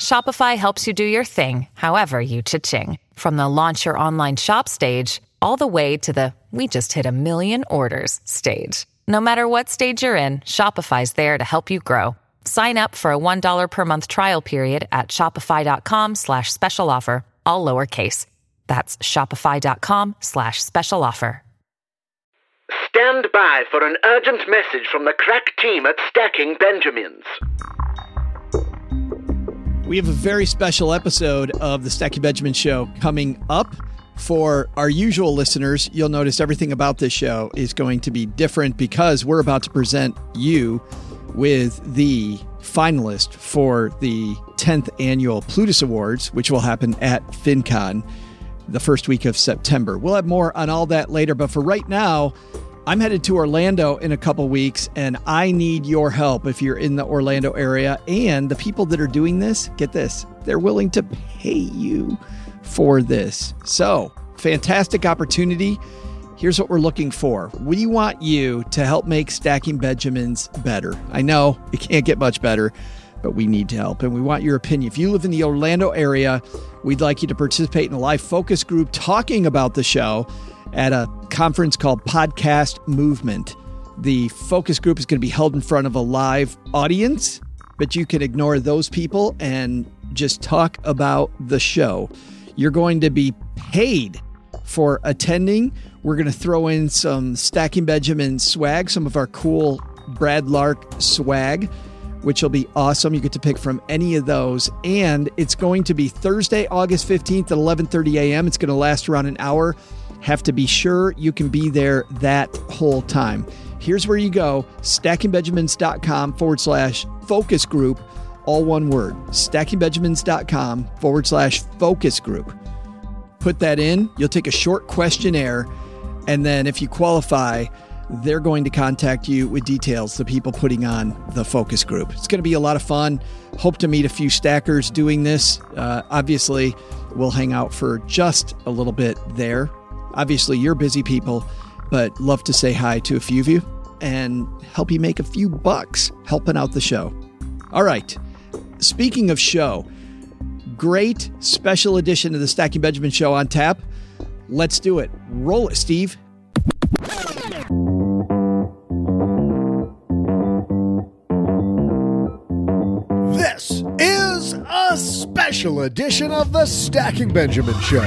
Shopify helps you do your thing, however you cha-ching. From the launch your online shop stage, all the way to the we just hit a million orders stage. No matter what stage you're in, Shopify's there to help you grow. Sign up for a $1 per month trial period at shopify.com slash special offer, all lowercase. That's shopify.com slash special offer. Stand by for an urgent message from the crack team at Stacking Benjamins. We have a very special episode of the Stacking Benjamin Show coming up. For our usual listeners, you'll notice everything about this show is going to be different because we're about to present you with the finalist for the 10th annual Plutus Awards, which will happen at FinCon the first week of September. We'll have more on all that later, but for right now, I'm headed to Orlando in a couple weeks, and I need your help if you're in the Orlando area. And the people that are doing this, get this, they're willing to pay you for this. So, fantastic opportunity. Here's what we're looking for. We want you to help make Stacking Benjamins better. I know it can't get much better, but we need to help and we want your opinion. If you live in the Orlando area, we'd like you to participate in a live focus group talking about the show at a conference called Podcast Movement. The focus group is going to be held in front of a live audience, but you can ignore those people and just talk about the show. You're going to be paid for attending. We're going to throw in some Stacking Benjamin swag, some of our cool Brad Lark swag, which will be awesome. You get to pick from any of those. And it's going to be Thursday, August 15th at 11:30 a.m. It's going to last around an hour have to be sure you can be there that whole time. Here's where you go stackingbenjamins.com forward slash focus group, all one word. Stackingbenjamins.com forward slash focus group. Put that in, you'll take a short questionnaire, and then if you qualify, they're going to contact you with details, the people putting on the focus group. It's going to be a lot of fun. Hope to meet a few stackers doing this. Uh, obviously, we'll hang out for just a little bit there Obviously, you're busy people, but love to say hi to a few of you and help you make a few bucks helping out the show. All right. Speaking of show, great special edition of the Stacking Benjamin show on tap. Let's do it. Roll it, Steve. This is a special edition of the Stacking Benjamin show.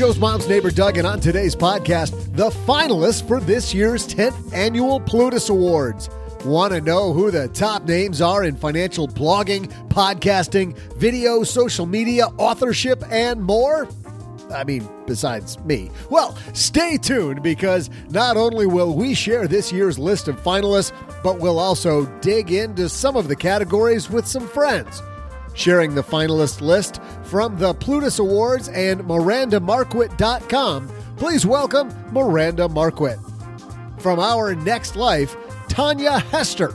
Joe's mom's neighbor Doug, and on today's podcast, the finalists for this year's 10th annual Plutus Awards. Want to know who the top names are in financial blogging, podcasting, video, social media, authorship, and more? I mean, besides me. Well, stay tuned because not only will we share this year's list of finalists, but we'll also dig into some of the categories with some friends sharing the finalist list from the Plutus Awards and MirandaMarquit.com. Please welcome Miranda Marquit. From Our Next Life, Tanja Hester.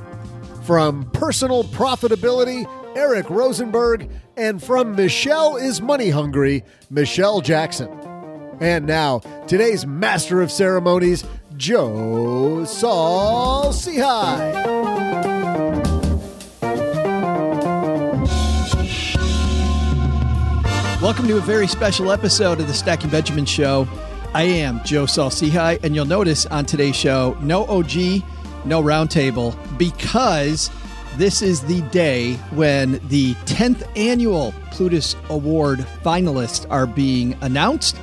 From Personal Profitability, Eric Rosenberg. And from Michelle is Money Hungry, Michelle Jackson. And now, today's Master of Ceremonies, Joe Saul Sehy. Welcome to a very special episode of the Stacking Benjamin Show. I am Joe Saul-Sehy, and you'll notice on today's show, no OG, no roundtable, because This is the day when the 10th annual Plutus Award finalists are being announced.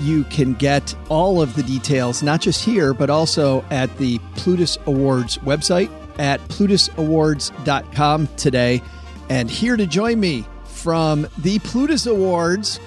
You can get all of the details, not just here, but also at the Plutus Awards website at plutusawards.com today. And here to join me from the Plutus Awards,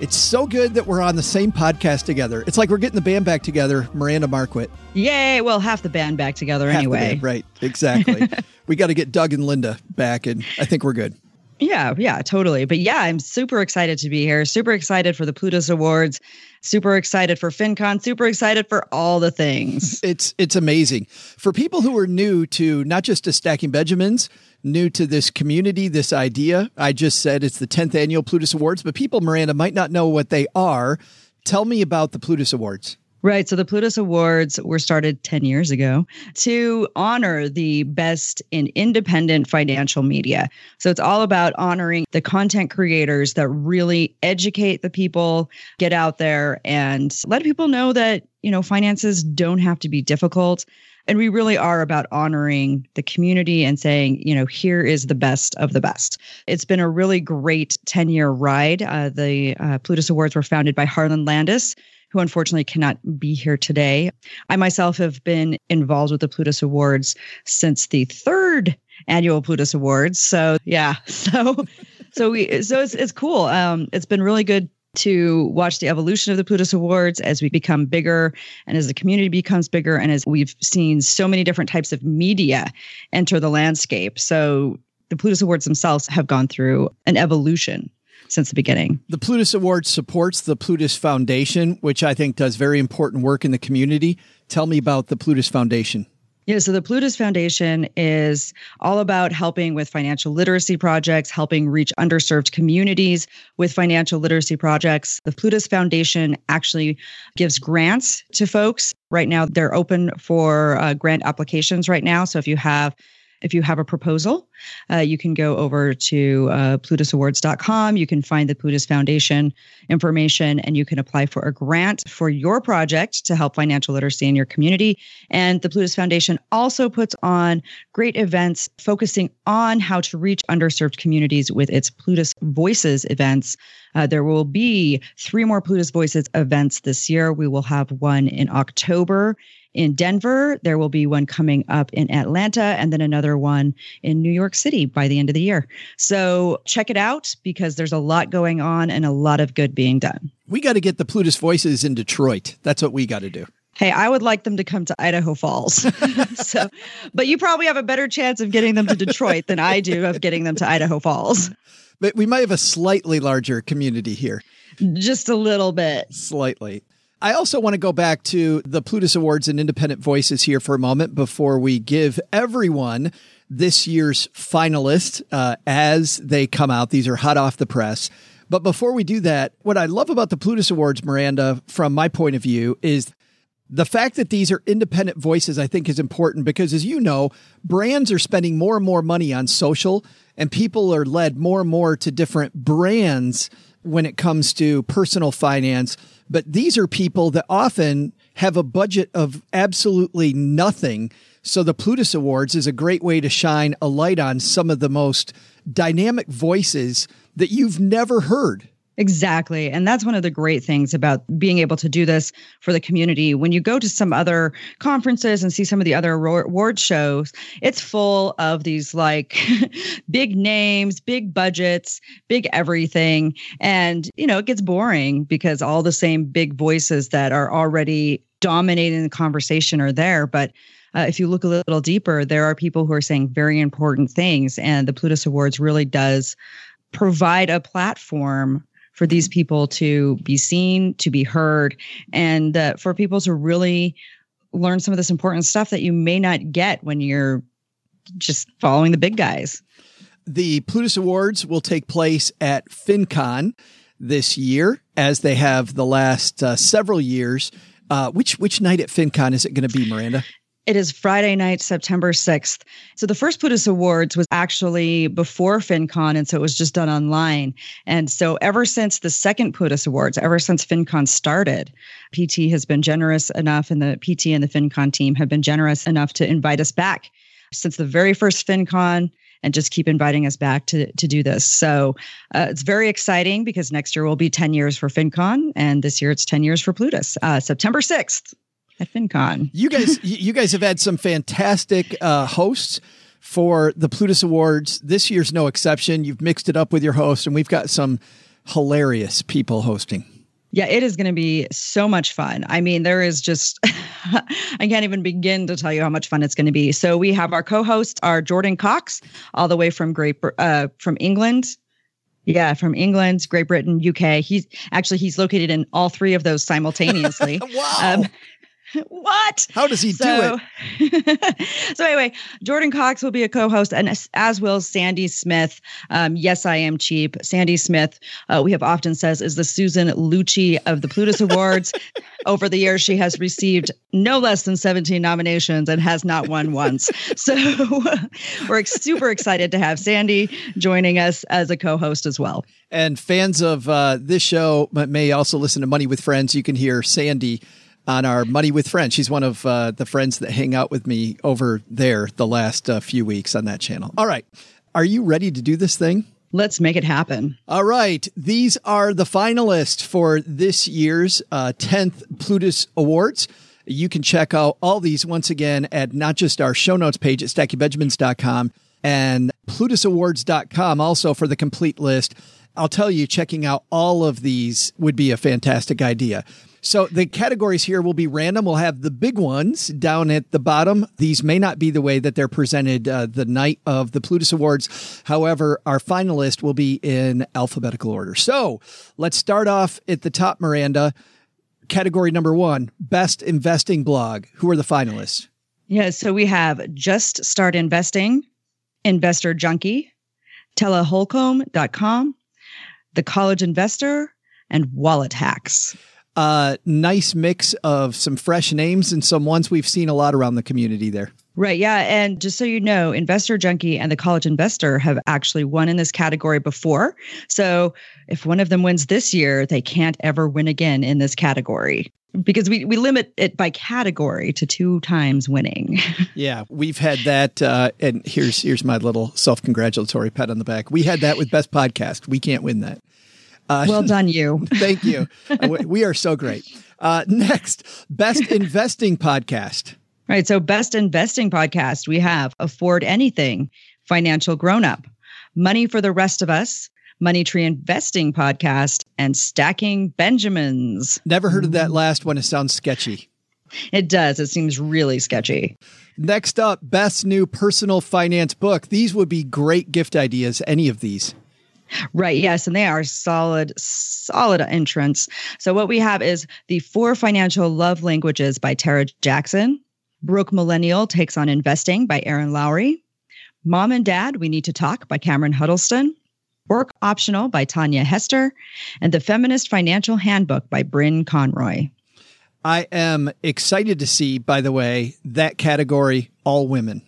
it's so good that we're on the same podcast together. It's like we're getting the band back together, Miranda Marquit. Yay! Well, half the band back together Half anyway. band, right, exactly. we got to get Doug and Linda back, and I think we're good. Yeah, yeah, totally. But yeah, I'm super excited to be here. Super excited for the Plutus Awards. Super excited for FinCon. Super excited for all the things. It's it's amazing for people who are new to not just to Stacking Benjamins, new to this community, this idea. I just said it's the 10th annual Plutus Awards, but people, Miranda, might not know what they are. Tell me about the Plutus Awards. Right. So the Plutus Awards were started 10 years ago to honor the best in independent financial media. So it's all about honoring the content creators that really educate the people, get out there and let people know that, you know, finances don't have to be difficult. And we really are about honoring the community and saying, you know, here is the best of the best. It's been a really great 10 year ride. Uh, the uh, Plutus Awards were founded by Harlan Landes, who unfortunately cannot be here today. I myself have been involved with the Plutus Awards since the third annual Plutus Awards. So yeah, so so we so it's it's cool. Um, it's been really good to watch the evolution of the Plutus Awards as we become bigger and as the community becomes bigger and as we've seen so many different types of media enter the landscape. So the Plutus Awards themselves have gone through an evolution since the beginning. The Plutus Award supports the Plutus Foundation, which I think does very important work in the community. Tell me about the Plutus Foundation. Yeah, so the Plutus Foundation is all about helping with financial literacy projects, helping reach underserved communities with financial literacy projects. The Plutus Foundation actually gives grants to folks. Right now, they're open for uh, grant applications right now. So if you have if you have a proposal, uh, you can go over to uh, plutusawards.com. You can find the Plutus Foundation information and you can apply for a grant for your project to help financial literacy in your community. And the Plutus Foundation also puts on great events focusing on how to reach underserved communities with its Plutus Voices events. Uh, there will be three more Plutus Voices events this year. We will have one in October in Denver. There will be one coming up in Atlanta and then another one in New York City by the end of the year. So check it out because there's a lot going on and a lot of good being done. We got to get the Plutus Voices in Detroit. That's what we got to do. Hey, I would like them to come to Idaho Falls. so, but you probably have a better chance of getting them to Detroit than I do of getting them to Idaho Falls. But we might have a slightly larger community here. Just a little bit. Slightly. I also want to go back to the Plutus Awards and Independent Voices here for a moment before we give everyone this year's finalists uh, as they come out. These are hot off the press. But before we do that, what I love about the Plutus Awards, Miranda, from my point of view, is the fact that these are independent voices, I think, is important because, as you know, brands are spending more and more money on social, and people are led more and more to different brands when it comes to personal finance. But these are people that often have a budget of absolutely nothing. So the Plutus Awards is a great way to shine a light on some of the most dynamic voices that you've never heard. Exactly. And that's one of the great things about being able to do this for the community. When you go to some other conferences and see some of the other award shows, it's full of these like big names, big budgets, big everything. And, you know, it gets boring because all the same big voices that are already dominating the conversation are there. But uh, if you look a little deeper, there are people who are saying very important things. And the Plutus Awards really does provide a platform for these people to be seen, to be heard, and uh, for people to really learn some of this important stuff that you may not get when you're just following the big guys. The Plutus Awards will take place at FinCon this year, as they have the last uh, several years. Uh, which which night at FinCon is it going to be, Miranda? It is Friday night, September 6th. So the first Plutus Awards was actually before FinCon, and so it was just done online. And so ever since the second Plutus Awards, ever since FinCon started, PT has been generous enough, and the PT and the FinCon team have been generous enough to invite us back since the very first FinCon and just keep inviting us back to, to do this. So uh, it's very exciting because next year will be 10 years for FinCon, and this year it's 10 years for Plutus, uh, September 6th at FinCon. You guys, you guys have had some fantastic uh, hosts for the Plutus Awards. This year's no exception. You've mixed it up with your host, and we've got some hilarious people hosting. Yeah, it is going to be so much fun. I mean, there is just, I can't even begin to tell you how much fun it's going to be. So we have our co-hosts are Jordan Cox, all the way from Great, uh, from England. Yeah, from England, Great Britain, UK. He's actually he's located in all three of those simultaneously. wow. Um, what? How does he so, do it? so anyway, Jordan Cox will be a co-host, and as, as will Sandy Smith. Um, yes, I am cheap. Sandy Smith, uh, we have often says, is the Susan Lucci of the Plutus Awards. Over the years, she has received no less than 17 nominations and has not won once. So we're super excited to have Sandy joining us as a co-host as well. And fans of uh, this show may also listen to Money with Friends. You can hear Sandy on our Money with Friends. She's one of uh, the friends that hang out with me over there the last uh, few weeks on that channel. All right. Are you ready to do this thing? Let's make it happen. All right. These are the finalists for this year's uh, 10th Plutus Awards. You can check out all these once again at not just our show notes page at stackingbenjamins.com and plutusawards.com also for the complete list. I'll tell you, checking out all of these would be a fantastic idea. So the categories here will be random. We'll have the big ones down at the bottom. These may not be the way that they're presented uh, the night of the Plutus Awards. However, our finalist will be in alphabetical order. So let's start off at the top, Miranda. Category number one, best investing blog. Who are the finalists? Yeah, so we have Just Start Investing, Investor Junkie, teleholcomb.com, The College Investor, and Wallet Hacks uh, nice mix of some fresh names and some ones we've seen a lot around the community there. Right. Yeah. And just so you know, Investor Junkie and the College Investor have actually won in this category before. So if one of them wins this year, they can't ever win again in this category because we, we limit it by category to two times winning. yeah, we've had that. Uh, and here's here's my little self congratulatory pat on the back. We had that with Best Podcast. We can't win that. Uh, well done, you. thank you. Uh, we are so great. Uh, next, best investing podcast. Right. So, best investing podcast, we have Afford Anything, Financial Grown Up, Money for the Rest of Us, Money Tree Investing Podcast, and Stacking Benjamins. Never heard of that last one. It sounds sketchy. It does. It seems really sketchy. Next up, best new personal finance book. These would be great gift ideas, any of these. Right. Yes. And they are solid, solid entrance. So, what we have is The Four Financial Love Languages by Tara Jackson. Broke Millennial Takes on Investing by Erin Lowry. Mom and Dad, We Need to Talk by Cameron Huddleston. Work Optional by Tanja Hester. And The Feminist Financial Handbook by Brynne Conroy. I am excited to see, by the way, that category, all women.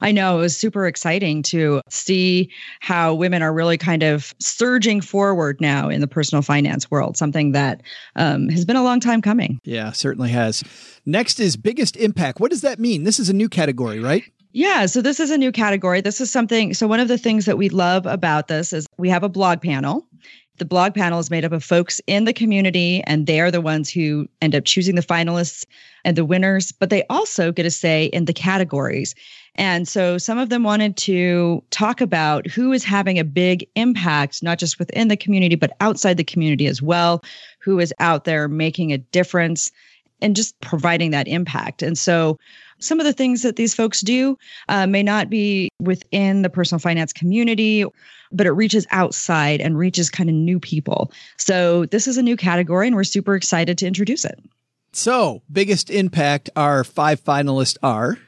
I know it was super exciting to see how women are really kind of surging forward now in the personal finance world, something that um, has been a long time coming. Yeah, certainly has. Next is biggest impact. What does that mean? This is a new category, right? Yeah, so this is a new category. This is something. So, one of the things that we love about this is we have a blog panel. The blog panel is made up of folks in the community, and they are the ones who end up choosing the finalists and the winners, but they also get a say in the categories. And so some of them wanted to talk about who is having a big impact, not just within the community, but outside the community as well, who is out there making a difference and just providing that impact. And so some of the things that these folks do uh, may not be within the personal finance community, but it reaches outside and reaches kind of new people. So this is a new category, and we're super excited to introduce it. So, biggest impact, our five finalists are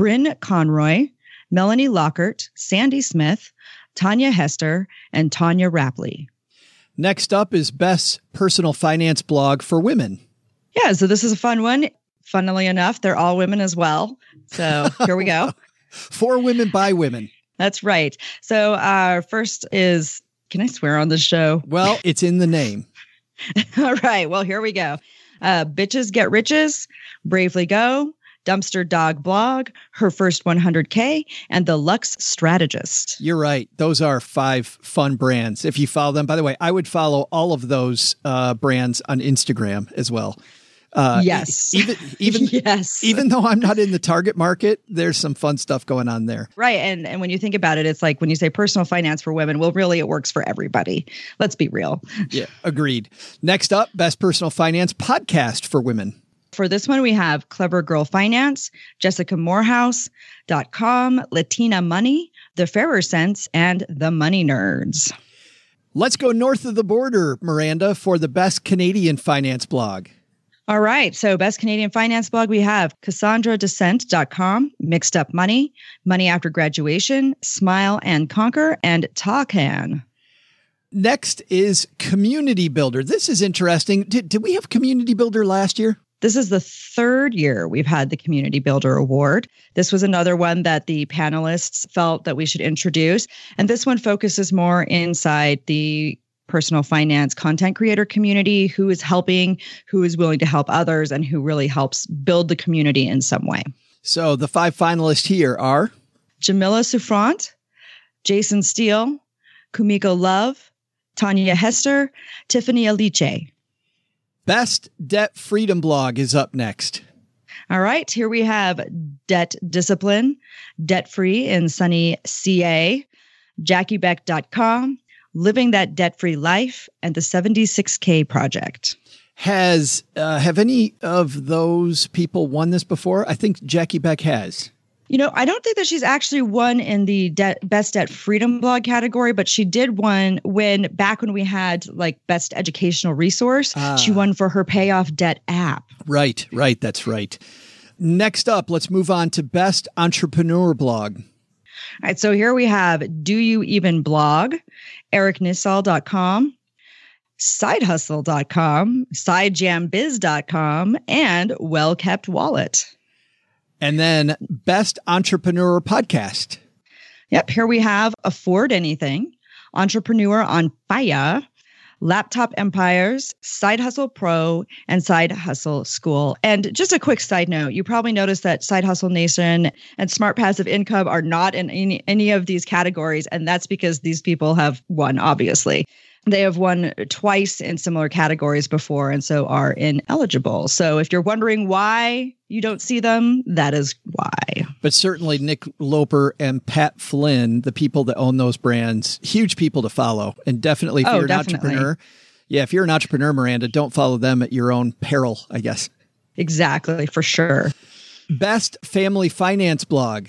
Brynne Conroy, Melanie Lockert, Sandy Smith, Tanja Hester, and Tanya Rapley. Next up is Best Personal Finance Blog for Women. Yeah, so this is a fun one. Funnily enough, they're all women as well. So here we go. for women by women. That's right. So our first is can I swear on this show? Well, it's in the name. all right. Well, here we go. Uh, Bitches Get Riches, Bravely Go, Dumpster Dog Blog, Her First 100K, and The Luxe Strategist. You're right. Those are five fun brands. If you follow them, by the way, I would follow all of those uh, brands on Instagram as well. Uh, yes. Even even yes. Even though I'm not in the target market, there's some fun stuff going on there. Right. And and when you think about it, it's like when you say personal finance for women, well, really, it works for everybody. Let's be real. Yeah. Agreed. Next up, best personal finance podcast for women. For this one, we have Clever Girl Finance, Jessica Moorhouse.com, Latina Money, The Fairer Cents, and The Money Nerds. Let's go north of the border, Miranda, for the best Canadian finance blog. All right. So, best Canadian finance blog we have CassandraDescent.com, Mixed Up Money, Money After Graduation, Smile and Conquer, and Tawcan. Next is Community Builder. This is interesting. Did, did we have Community Builder last year? This is the third year we've had the Community Builder Award. This was another one that the panelists felt that we should introduce. And this one focuses more inside the personal finance content creator community who is helping, who is willing to help others, and who really helps build the community in some way. So the five finalists here are Jamila Souffrant, Jason Steele, Kumiko Love, Tanja Hester, Tiffany Aliche. Best Debt Freedom blog is up next. All right, here we have Debt Discipline, Debt Free in Sunny CA, JackieBeck.com, Living That Debt Free Life, and the 76K Project. Has uh, have any of those people won this before? I think Jackie Beck has. You know, I don't think that she's actually won in the debt, best debt freedom blog category, but she did won when back when we had like best educational resource. Ah. She won for her payoff debt app. Right, right. That's right. Next up, let's move on to best entrepreneur blog. All right. So here we have Do You Even Blog? ericnisall.com, sidehustle.com, sidejambiz.com, and Well Kept Wallet. And then Best Entrepreneur Podcast. Yep. Here we have Afford Anything, Entrepreneur on Fire, Laptop Empires, Side Hustle Pro, and Side Hustle School. And just a quick side note you probably noticed that Side Hustle Nation and Smart Passive Income are not in any, any of these categories. And that's because these people have won, obviously. They have won twice in similar categories before and so are ineligible. So if you're wondering why you don't see them, that is why. But certainly Nick Loper and Pat Flynn, the people that own those brands, huge people to follow. And definitely if oh, you're an definitely. entrepreneur, yeah, if you're an entrepreneur, Miranda, don't follow them at your own peril, I guess. Exactly, for sure. Best family finance blog.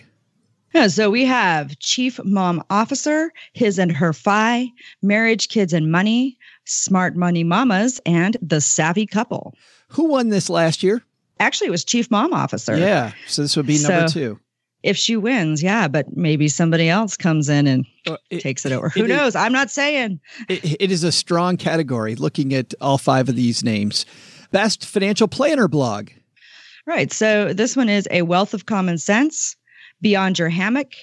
Yeah, so we have Chief Mom Officer, His and Her Fi, Marriage, Kids, and Money, Smart Money Mamas, and The Savvy Couple. Who won this last year? Actually, it was Chief Mom Officer. Yeah, so this would be number so, two. If she wins, yeah, but maybe somebody else comes in and it, takes it over. Who it knows? Is, I'm not saying. It, it is a strong category looking at all five of these names. Best financial planner blog. Right. So this one is A Wealth of Common Sense Beyond Your Hammock,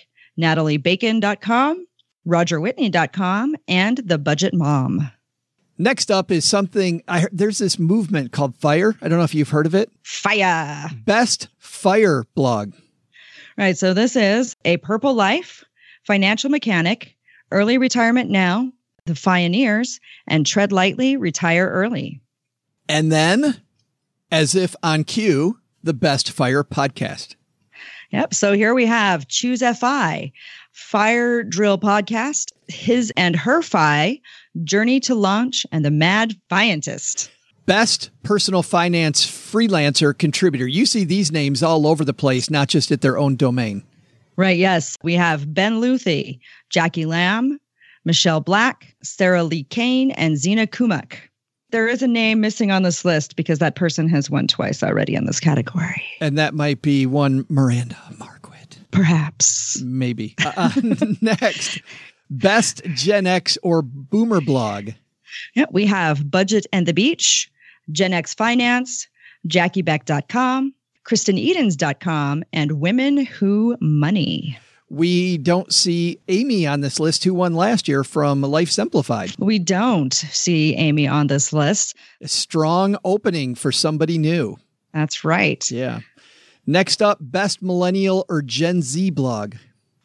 NatalieBacon.com, RogerWhitney.com, and The Budget Mom. Next up is something I there's this movement called Fire. I don't know if you've heard of it. Fire. Best Fire blog. Right. So this is a Purple Life, Financial Mechanic, Early Retirement Now, The Fioneers, and Tread Lightly, Retire Early. And then, as if on cue, the Best Fire podcast. Yep. So here we have Choose FI, Fire Drill Podcast, His and Her Fi, Journey to Launch, and The Mad Fientist. Best personal finance freelancer contributor. You see these names all over the place, not just at their own domain. Right. Yes. We have Ben Luthi, Jackie Lam, Michelle Black, Sarah Li Cain, and Zina Kumok. There is a name missing on this list because that person has won twice already in this category. And that might be one Miranda Marquit. Perhaps. Maybe. Uh, uh next, best Gen X or Boomer blog. Yeah, we have Budget and the Beach, Gen X Finance, JackieBeck.com, KristenEdens.com, and Women Who Money we don't see Amy on this list, who won last year from Life Simplified. We don't see Amy on this list. A strong opening for somebody new. That's right. Yeah. Next up, best millennial or Gen Z blog.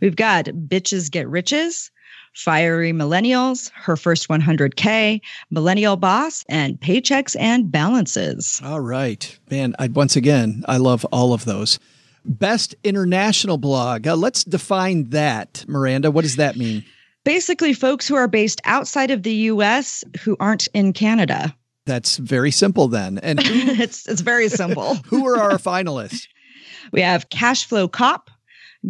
We've got Bitches Get Riches, Fiery Millennials, Her First 100K, Millennial Boss, and Paychecks and Balances. All right. Man, I, once again, I love all of those. Best international blog. Uh, let's define that, Miranda. What does that mean? Basically, folks who are based outside of the US who aren't in Canada. That's very simple then. And who, it's it's very simple. who are our finalists? We have Cashflow Cop,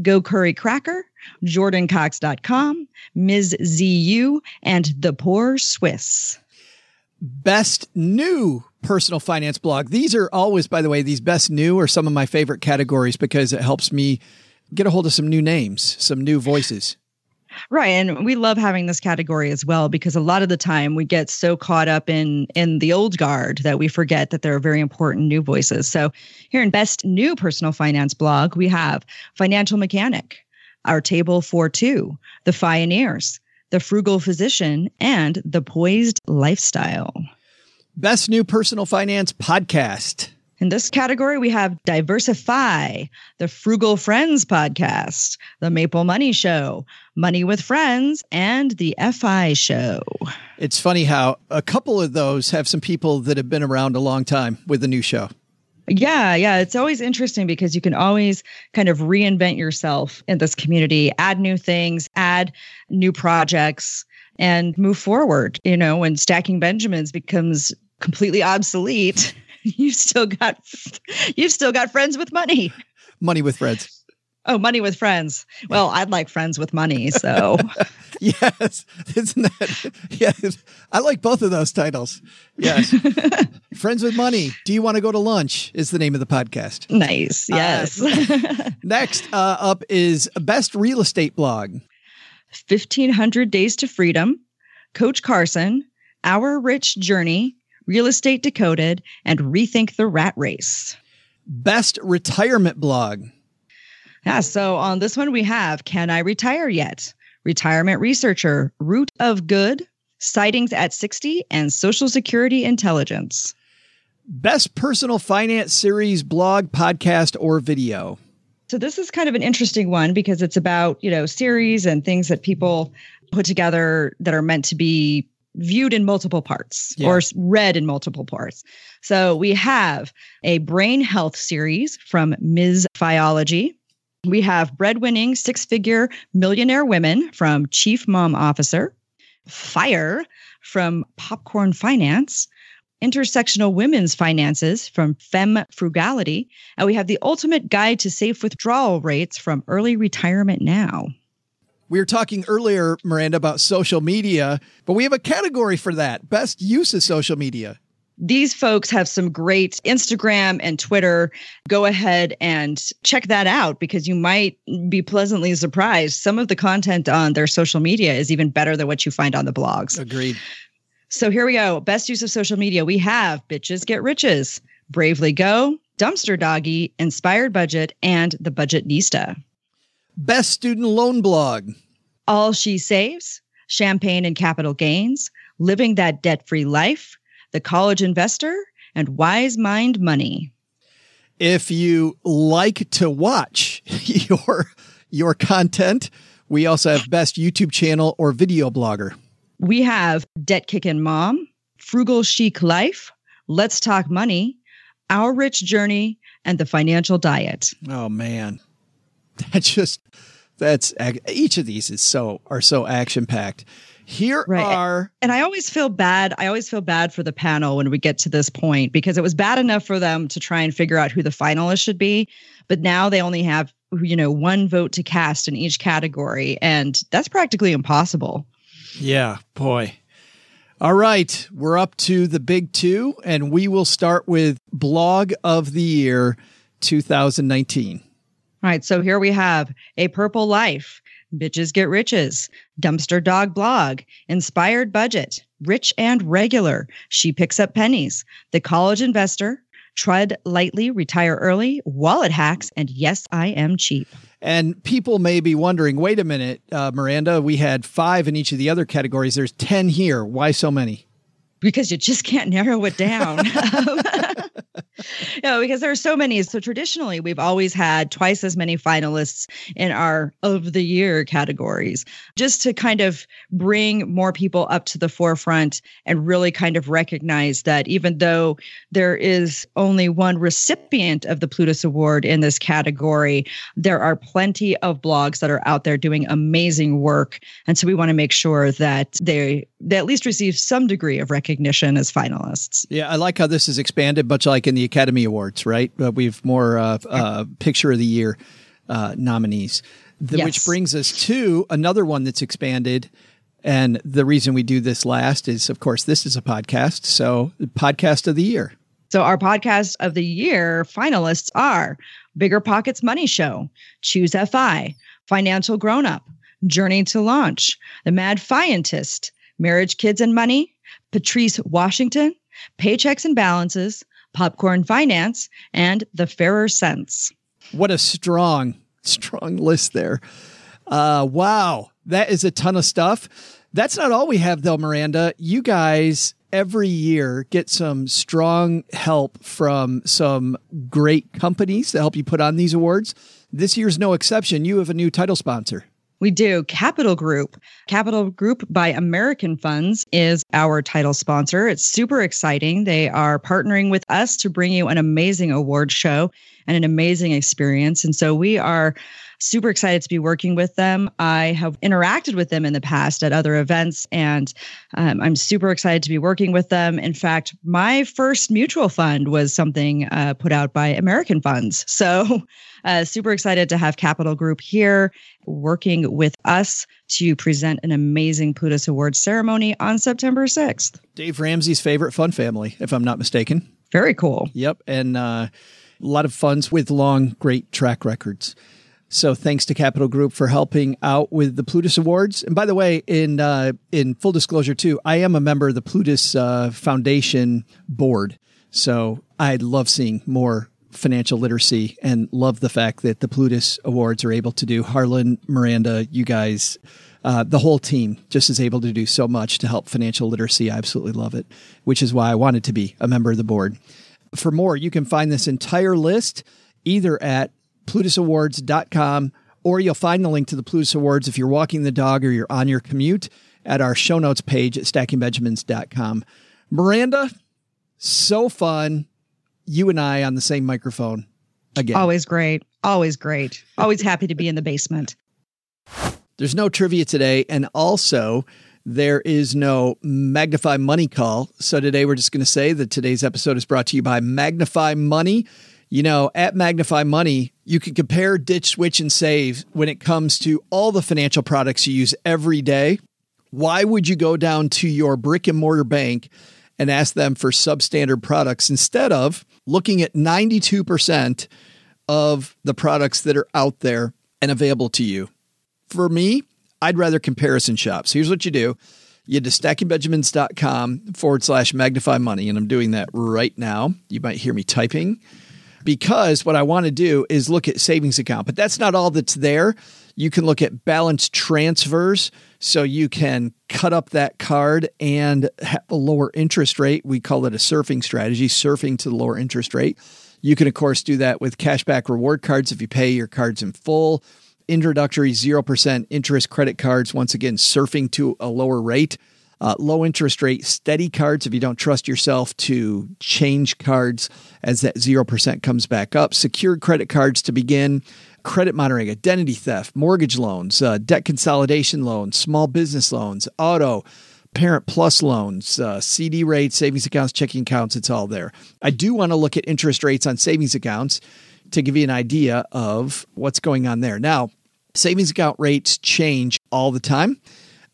Go Curry Cracker, JordanCox.com, Ms. ZU, and The Poor Swiss. Best new personal finance blog. These are always, by the way, these best new are some of my favorite categories because it helps me get a hold of some new names, some new voices. Right. And we love having this category as well because a lot of the time we get so caught up in in the old guard that we forget that there are very important new voices. So here in best new personal finance blog, we have Financial Mechanic, Our Table for Two, The Fioneers, The Frugal Physician, and The Poised Lifestyle. Best new personal finance podcast. In this category, we have Diversify, the Frugal Friends podcast, the Maple Money Show, Money with Friends, and the FI Show. It's funny how a couple of those have some people that have been around a long time with the new show. Yeah, yeah. It's always interesting because you can always kind of reinvent yourself in this community, add new things, add new projects, and move forward. You know, when Stacking Benjamins becomes completely obsolete you've still got you've still got friends with money. Money with friends. Oh, money with friends. Well, I'd like friends with money. So, yes, isn't that? Yes, I like both of those titles. Yes, friends with money. Do you want to go to lunch? Is the name of the podcast. Nice. Yes. Uh, next uh, up is best real estate blog. Fifteen hundred days to freedom. Coach Carson. Our rich journey. Real Estate Decoded, and Rethink the Rat Race. Best retirement blog. Yeah, so on this one we have Can I Retire Yet? Retirement Researcher, Root of Good, Sightings at 60, and Social Security Intelligence. Best personal finance series, blog, podcast, or video. So this is kind of an interesting one because it's about, you know, series and things that people put together that are meant to be viewed in multiple parts yeah. or read in multiple parts. So we have a brain health series from Ms. Phyology. We have breadwinning six figure millionaire women from Chief Mom Officer, Fire from Popcorn Finance, Intersectional Women's Finances from Femme Frugality, and we have the Ultimate Guide to Safe Withdrawal Rates from Early Retirement Now. We were talking earlier, Miranda, about social media, but we have a category for that best use of social media. These folks have some great Instagram and Twitter. Go ahead and check that out because you might be pleasantly surprised. Some of the content on their social media is even better than what you find on the blogs. Agreed. So here we go. Best use of social media. We have Bitches Get Riches, Bravely Go, Dumpster Doggy, Inspired Budget, and The Budgetnista. Best student loan blog. All She Saves, Champagne and Capital Gains, Living That Debt Free Life, The College Investor, and Wise Mind Money. If you like to watch your your content, we also have best YouTube channel or video blogger. We have Debt Kickin' Mom, Frugal Chic Life, Let's Talk Money, Our Rich Journey, and The Financial Diet. Oh man. That just that's each of these is so are so action packed. Here right. are and I always feel bad. I always feel bad for the panel when we get to this point because it was bad enough for them to try and figure out who the finalists should be, but now they only have you know one vote to cast in each category and that's practically impossible. Yeah, boy. All right, we're up to the big 2 and we will start with blog of the year 2019. All right, so here we have A Purple Life, Bitches Get Riches, Dumpster Dog Blog, Inspired Budget, Rich and Regular, She Picks Up Pennies, The College Investor, Tread Lightly, Retire Early, Wallet Hacks, and Yes, I Am Cheap. And people may be wondering wait a minute, uh, Miranda, we had five in each of the other categories. There's 10 here. Why so many? Because you just can't narrow it down. you because there are so many. So traditionally, we've always had twice as many finalists in our of the year categories, just to kind of bring more people up to the forefront and really kind of recognize that even though there is only one recipient of the Plutus Award in this category, there are plenty of blogs that are out there doing amazing work. And so we want to make sure that they they at least receive some degree of recognition as finalists. Yeah, I like how this is expanded, much like in the Academy Awards, right? Uh, we've more uh, uh, picture of the year uh, nominees, the, yes. which brings us to another one that's expanded. And the reason we do this last is, of course, this is a podcast. So, podcast of the year. So, our podcast of the year finalists are Bigger Pockets Money Show, Choose FI, Financial Grown Up, Journey to Launch, The Mad Fientist, Marriage, Kids, and Money, Patrice Washington, Paychecks and Balances, Popcorn Finance, and The Fairer Cents. What a strong, strong list there. Uh, wow, that is a ton of stuff. That's not all we have, though, Miranda. You guys every year get some strong help from some great companies to help you put on these awards. This year's no exception. You have a new title sponsor. We do. Capital Group. Capital Group by American Funds is our title sponsor. It's super exciting. They are partnering with us to bring you an amazing award show and an amazing experience. And so we are super excited to be working with them. I have interacted with them in the past at other events, and um, I'm super excited to be working with them. In fact, my first mutual fund was something uh, put out by American Funds. So uh, super excited to have Capital Group here working with us to present an amazing Plutus Awards ceremony on September 6th. Dave Ramsey's favorite fun family, if I'm not mistaken. Very cool. Yep. And uh, a lot of funds with long, great track records. So thanks to Capital Group for helping out with the Plutus Awards. And by the way, in uh, in full disclosure too, I am a member of the Plutus uh, Foundation board. So I love seeing more financial literacy and love the fact that the Plutus Awards are able to do. Harlan, Miranda, you guys, uh, the whole team just is able to do so much to help financial literacy. I absolutely love it, which is why I wanted to be a member of the board. For more, you can find this entire list either at plutusawards.com or you'll find the link to the Plutus Awards if you're walking the dog or you're on your commute at our show notes page at stackingbenjamins.com. Miranda, so fun you and I on the same microphone again. Always great. Always great. Always happy to be in the basement. There's no trivia today. And also, there is no Magnify Money call. So today we're just going to say that today's episode is brought to you by Magnify Money. You know, at Magnify Money, you can compare, ditch, switch, and save when it comes to all the financial products you use every day. Why would you go down to your brick and mortar bank and ask them for substandard products instead of looking at 92% of the products that are out there and available to you. For me, I'd rather comparison shop. So here's what you do. You to stackingbenjamins.com forward slash magnify money. And I'm doing that right now. You might hear me typing because what I want to do is look at savings account, but that's not all that's there. You can look at balance transfers. So you can cut up that card and have a lower interest rate. We call it a surfing strategy, surfing to the lower interest rate. You can, of course, do that with cashback reward cards if you pay your cards in full. Introductory 0% interest credit cards, once again, surfing to a lower rate. Uh, low interest rate steady cards if you don't trust yourself to change cards as that 0% comes back up. Secured credit cards to begin credit monitoring, identity theft, mortgage loans, uh, debt consolidation loans, small business loans, auto, parent plus loans, uh, CD rates, savings accounts, checking accounts. It's all there. I do want to look at interest rates on savings accounts to give you an idea of what's going on there. Now, savings account rates change all the time.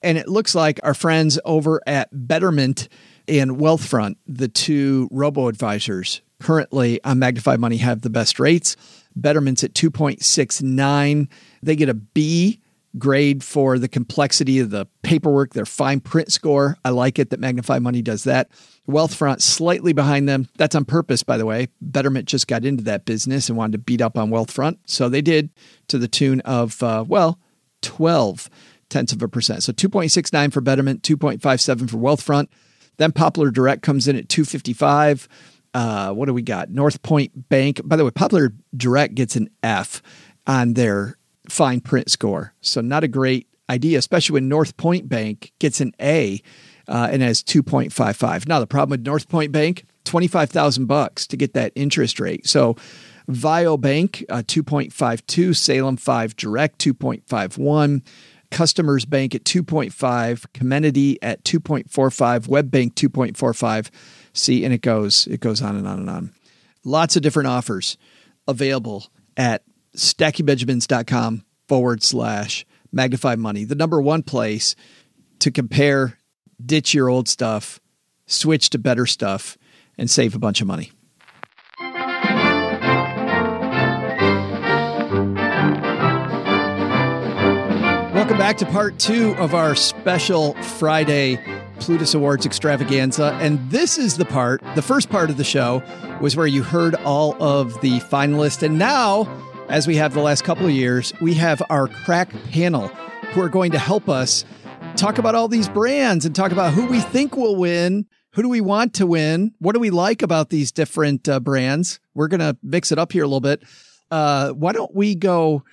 And it looks like our friends over at Betterment and Wealthfront, the two robo advisors currently on Magnify Money, have the best rates. Betterment's at 2.69. They get a B grade for the complexity of the paperwork, their fine print score. I like it that Magnify Money does that. Wealthfront slightly behind them. That's on purpose, by the way. Betterment just got into that business and wanted to beat up on Wealthfront. So they did to the tune of, uh, well, 12 tenths of a percent. So 2.69 for Betterment, 2.57 for Wealthfront. Then Popular Direct comes in at 255. Uh, what do we got? North Point Bank. By the way, Popular Direct gets an F on their fine print score. So not a great idea, especially when North Point Bank gets an A uh, and has 2.55. Now the problem with North Point Bank, 25,000 bucks to get that interest rate. So Vio Bank, uh, 2.52, Salem 5 Direct, 2.51. Customers Bank at 2.5, Comenity at 2.45, WebBank 2.45. See, and it goes, it goes on and on and on. Lots of different offers available at stackingbenjamins.com forward slash magnify money. The number one place to compare, ditch your old stuff, switch to better stuff, and save a bunch of money. Welcome back to part two of our special Friday Plutus Awards extravaganza. And this is the part, the first part of the show was where you heard all of the finalists. And now, as we have the last couple of years, we have our crack panel who are going to help us talk about all these brands and talk about who we think will win. Who do we want to win? What do we like about these different uh, brands? We're going to mix it up here a little bit. Uh, why don't we go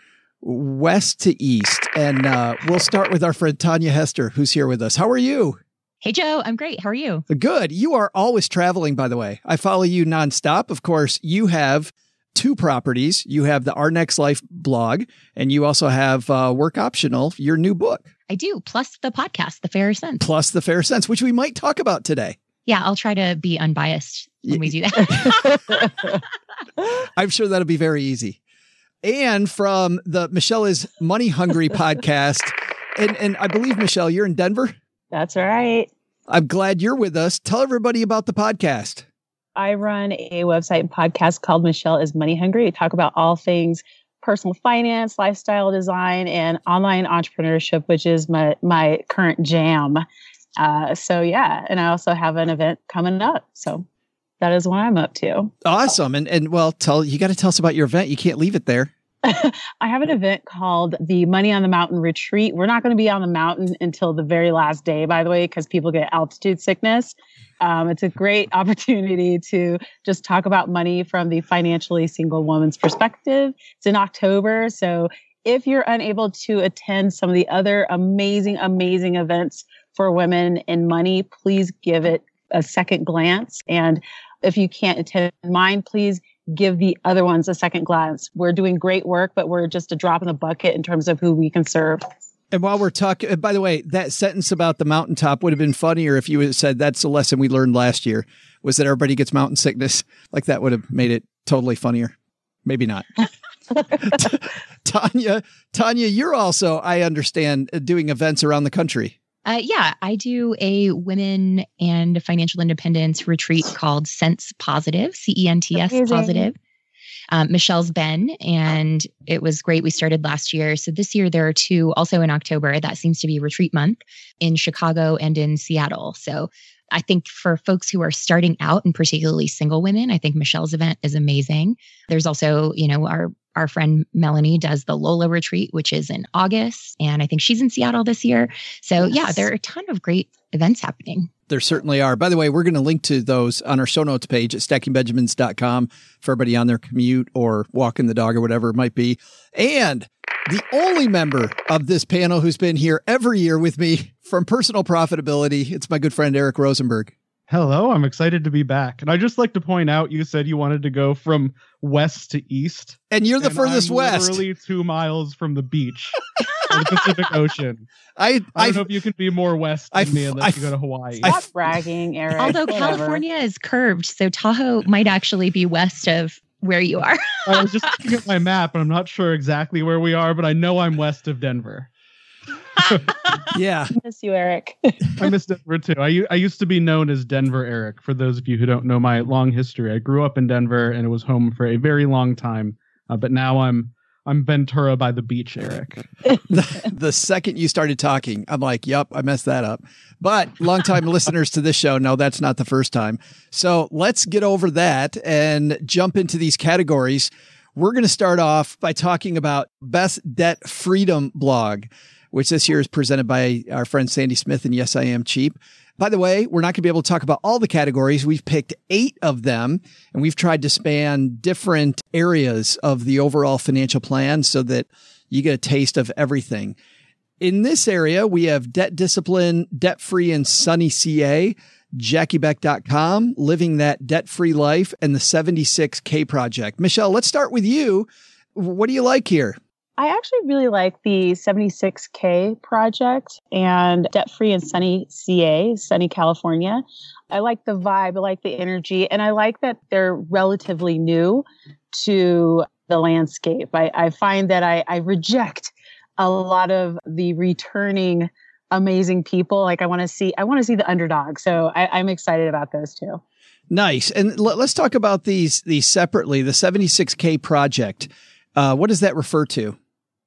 west to east? And uh, we'll start with our friend Tanja Hester, who's here with us. How are you? Hey, Joe. I'm great. How are you? Good. You are always traveling, by the way. I follow you nonstop. Of course, you have two properties. You have the Our Next Life blog, and you also have uh, Work Optional, your new book. I do. Plus the podcast, The Fairer Cents. Plus the Fairer Cents, which we might talk about today. Yeah, I'll try to be unbiased when we do that. I'm sure that'll be very easy. And from the Michelle is Money Hungry podcast. And, and I believe, Michelle, you're in Denver. That's right. I'm glad you're with us. Tell everybody about the podcast. I run a website and podcast called Michelle is Money Hungry. We talk about all things personal finance, lifestyle design, and online entrepreneurship, which is my my current jam. Uh, so yeah, and I also have an event coming up. So that is what I'm up to. Awesome. And and well, tell you got to tell us about your event. You can't leave it there. I have an event called the Money on the Mountain Retreat. We're not going to be on the mountain until the very last day, by the way, because people get altitude sickness. Um, it's a great opportunity to just talk about money from the financially single woman's perspective. It's in October. So if you're unable to attend some of the other amazing, amazing events for women in money, please give it a second glance. And if you can't attend mine, please give the other ones a second glance. We're doing great work, but we're just a drop in the bucket in terms of who we can serve. And while we're talking, uh, by the way, that sentence about the mountaintop would have been funnier if you had said that's a lesson we learned last year was that everybody gets mountain sickness. Like that would have made it totally funnier. Maybe not. Tanja, Tanja, you're also, I understand, doing events around the country. Uh, yeah, I do a women and financial independence retreat called Cents Positive, C E N T S Positive. Um, Michelle's been, and it was great. We started last year. So this year there are two also in October. That seems to be retreat month in Chicago and in Seattle. So I think for folks who are starting out and particularly single women, I think Michelle's event is amazing. There's also, you know, our our friend Melanie does the Lola retreat, which is in August. And I think she's in Seattle this year. So, yes. yeah, there are a ton of great events happening. There certainly are. By the way, we're going to link to those on our show notes page at stackingbenjamins.com for everybody on their commute or walking the dog or whatever it might be. And the only member of this panel who's been here every year with me from personal profitability, it's my good friend Eric Rosenberg. Hello, I'm excited to be back. And I just like to point out you said you wanted to go from west to east. And you're the and furthest I'm west. Literally two miles from the beach. the Pacific Ocean. I, I don't know if you can be more west than I, me unless I, you go to Hawaii. Stop bragging, Eric. Although Whatever. California is curved, so Tahoe might actually be west of where you are. I was just looking at my map and I'm not sure exactly where we are, but I know I'm west of Denver. yeah. I miss you, Eric. I miss Denver too. I, I used to be known as Denver Eric. For those of you who don't know my long history, I grew up in Denver and it was home for a very long time. Uh, but now I'm I'm Ventura by the beach, Eric. the, the, second you started talking, I'm like, yep, I messed that up. But longtime listeners to this show know that's not the first time. So let's get over that and jump into these categories. We're going to start off by talking about best debt freedom blog. Which this year is presented by our friend Sandy Smith and Yes, I Am Cheap. By the way, we're not going to be able to talk about all the categories. We've picked eight of them and we've tried to span different areas of the overall financial plan so that you get a taste of everything. In this area, we have debt discipline, debt free and sunny CA, JackieBeck.com, living that debt free life and the 76K project. Michelle, let's start with you. What do you like here? I actually really like the 76K project and Debt Free and Sunny CA, Sunny California. I like the vibe, I like the energy, and I like that they're relatively new to the landscape. I, I find that I, I reject a lot of the returning amazing people. Like I want to see, I want to see the underdog. So I, I'm excited about those two. Nice. And l- let's talk about these these separately. The 76K project. Uh, what does that refer to?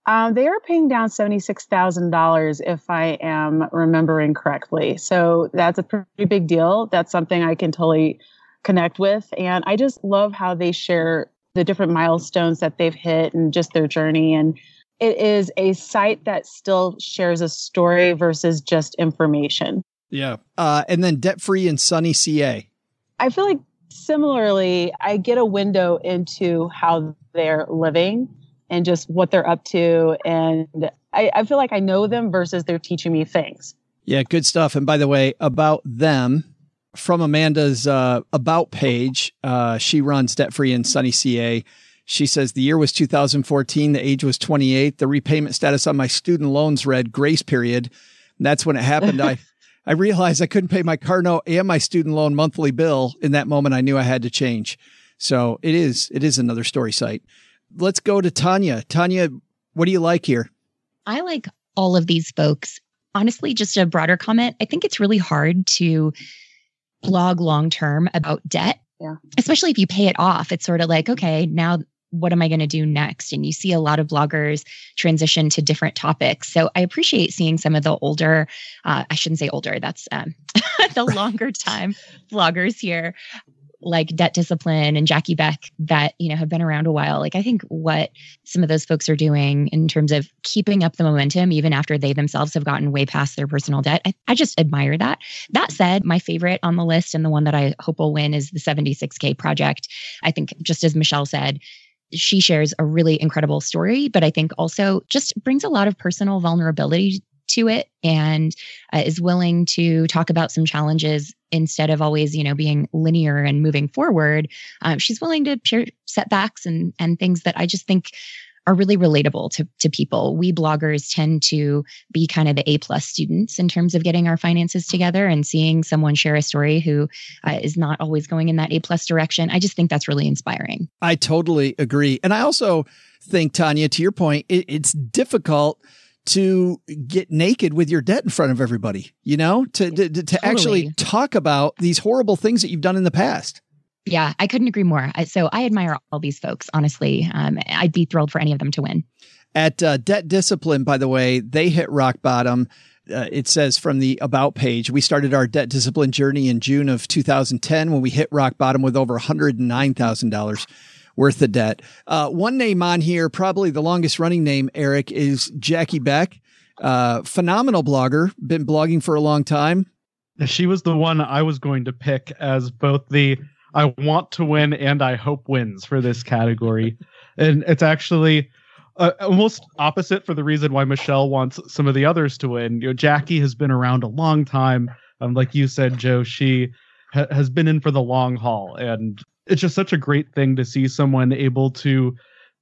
Um, they are paying down $76,000 if I am remembering correctly. So that's a pretty big deal. That's something I can totally connect with. And I just love how they share the different milestones that they've hit and just their journey. And it is a site that still shares a story versus just information. Yeah. Uh, and then debt free and sunny CA. I feel like similarly, I get a window into how they're living and just what they're up to. And I, I feel like I know them versus they're teaching me things. Yeah, good stuff. And by the way, about them from Amanda's uh, about page, uh, she runs debt free and sunny CA. She says the year was 2014. The age was 28. The repayment status on my student loans read grace period. And that's when it happened. I, I realized I couldn't pay my car note and my student loan monthly bill. In that moment, I knew I had to change. So it is, it is another story site let's go to Tanja. Tanja, what do you like here? I like all of these folks. Honestly, just a broader comment. I think it's really hard to blog long term about debt. Yeah. Especially if you pay it off. It's sort of like, okay, now what am I going to do next? And you see a lot of bloggers transition to different topics. So I appreciate seeing some of the older, uh, I shouldn't say older, that's um, the longer time bloggers here like debt discipline and Jackie Beck that, you know, have been around a while. Like I think what some of those folks are doing in terms of keeping up the momentum, even after they themselves have gotten way past their personal debt, I, I just admire that. That said, my favorite on the list and the one that I hope will win is the 76K project. I think just as Michelle said, she shares a really incredible story, but I think also just brings a lot of personal vulnerability to it and uh, is willing to talk about some challenges instead of always you know being linear and moving forward um, she's willing to share setbacks and and things that i just think are really relatable to, to people. We bloggers tend to be kind of the A plus students in terms of getting our finances together and seeing someone share a story who uh, is not always going in that A plus direction. I just think that's really inspiring. I totally agree. And I also think, Tanja, to your point, it, it's difficult to get naked with your debt in front of everybody, you know, to, to, to totally. actually talk about these horrible things that you've done in the past. Yeah, I couldn't agree more. So I admire all these folks, honestly. Um, I'd be thrilled for any of them to win. At uh, Debt Discipline, by the way, they hit rock bottom. Uh, it says from the About page, we started our debt discipline journey in June of 2010 when we hit rock bottom with over $109,000 worth of debt. Uh, one name on here, probably the longest running name, Eric, is Jackie Beck. Uh, phenomenal blogger, been blogging for a long time. She was the one I was going to pick as both the I want to win and I hope wins for this category. and it's actually uh, almost opposite for the reason why Michelle wants some of the others to win. You know, Jackie has been around a long time. Um, like you said, Joe, she ha- has been in for the long haul. And it's just such a great thing to see someone able to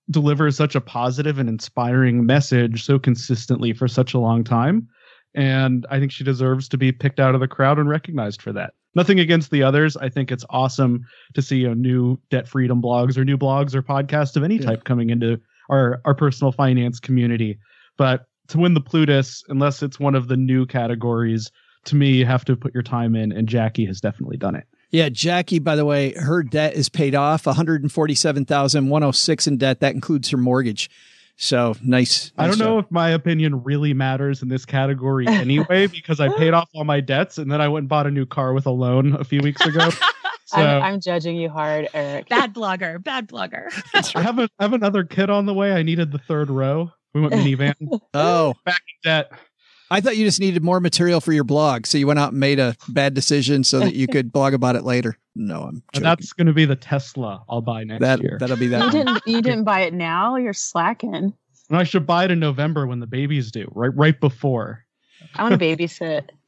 deliver such a positive and inspiring message so consistently for such a long time. And I think she deserves to be picked out of the crowd and recognized for that. Nothing against the others. I think it's awesome to see you know, new debt freedom blogs or new blogs or podcasts of any type coming into our, our personal finance community. But to win the Plutus, unless it's one of the new categories, to me, you have to put your time in, and Jackie has definitely done it. Yeah, Jackie, by the way, her debt is paid off, 147,106 in debt. That includes her mortgage. So nice. nice I don't job. know if my opinion really matters in this category anyway, because I paid off all my debts and then I went and bought a new car with a loan a few weeks ago. So, I'm, I'm, judging you hard, Eric. Bad blogger, bad blogger. I have a, I have another kid on the way. I needed the third row. We went minivan. Oh, Back in debt. I thought you just needed more material for your blog, so you went out and made a bad decision so that you could blog about it later. No, I'm joking. that's going to be the Tesla I'll buy next that year. that'll be that. You that. didn't you didn't buy it now? You're slacking. And I should buy it in November when the babies do. right right before. I want to babysit.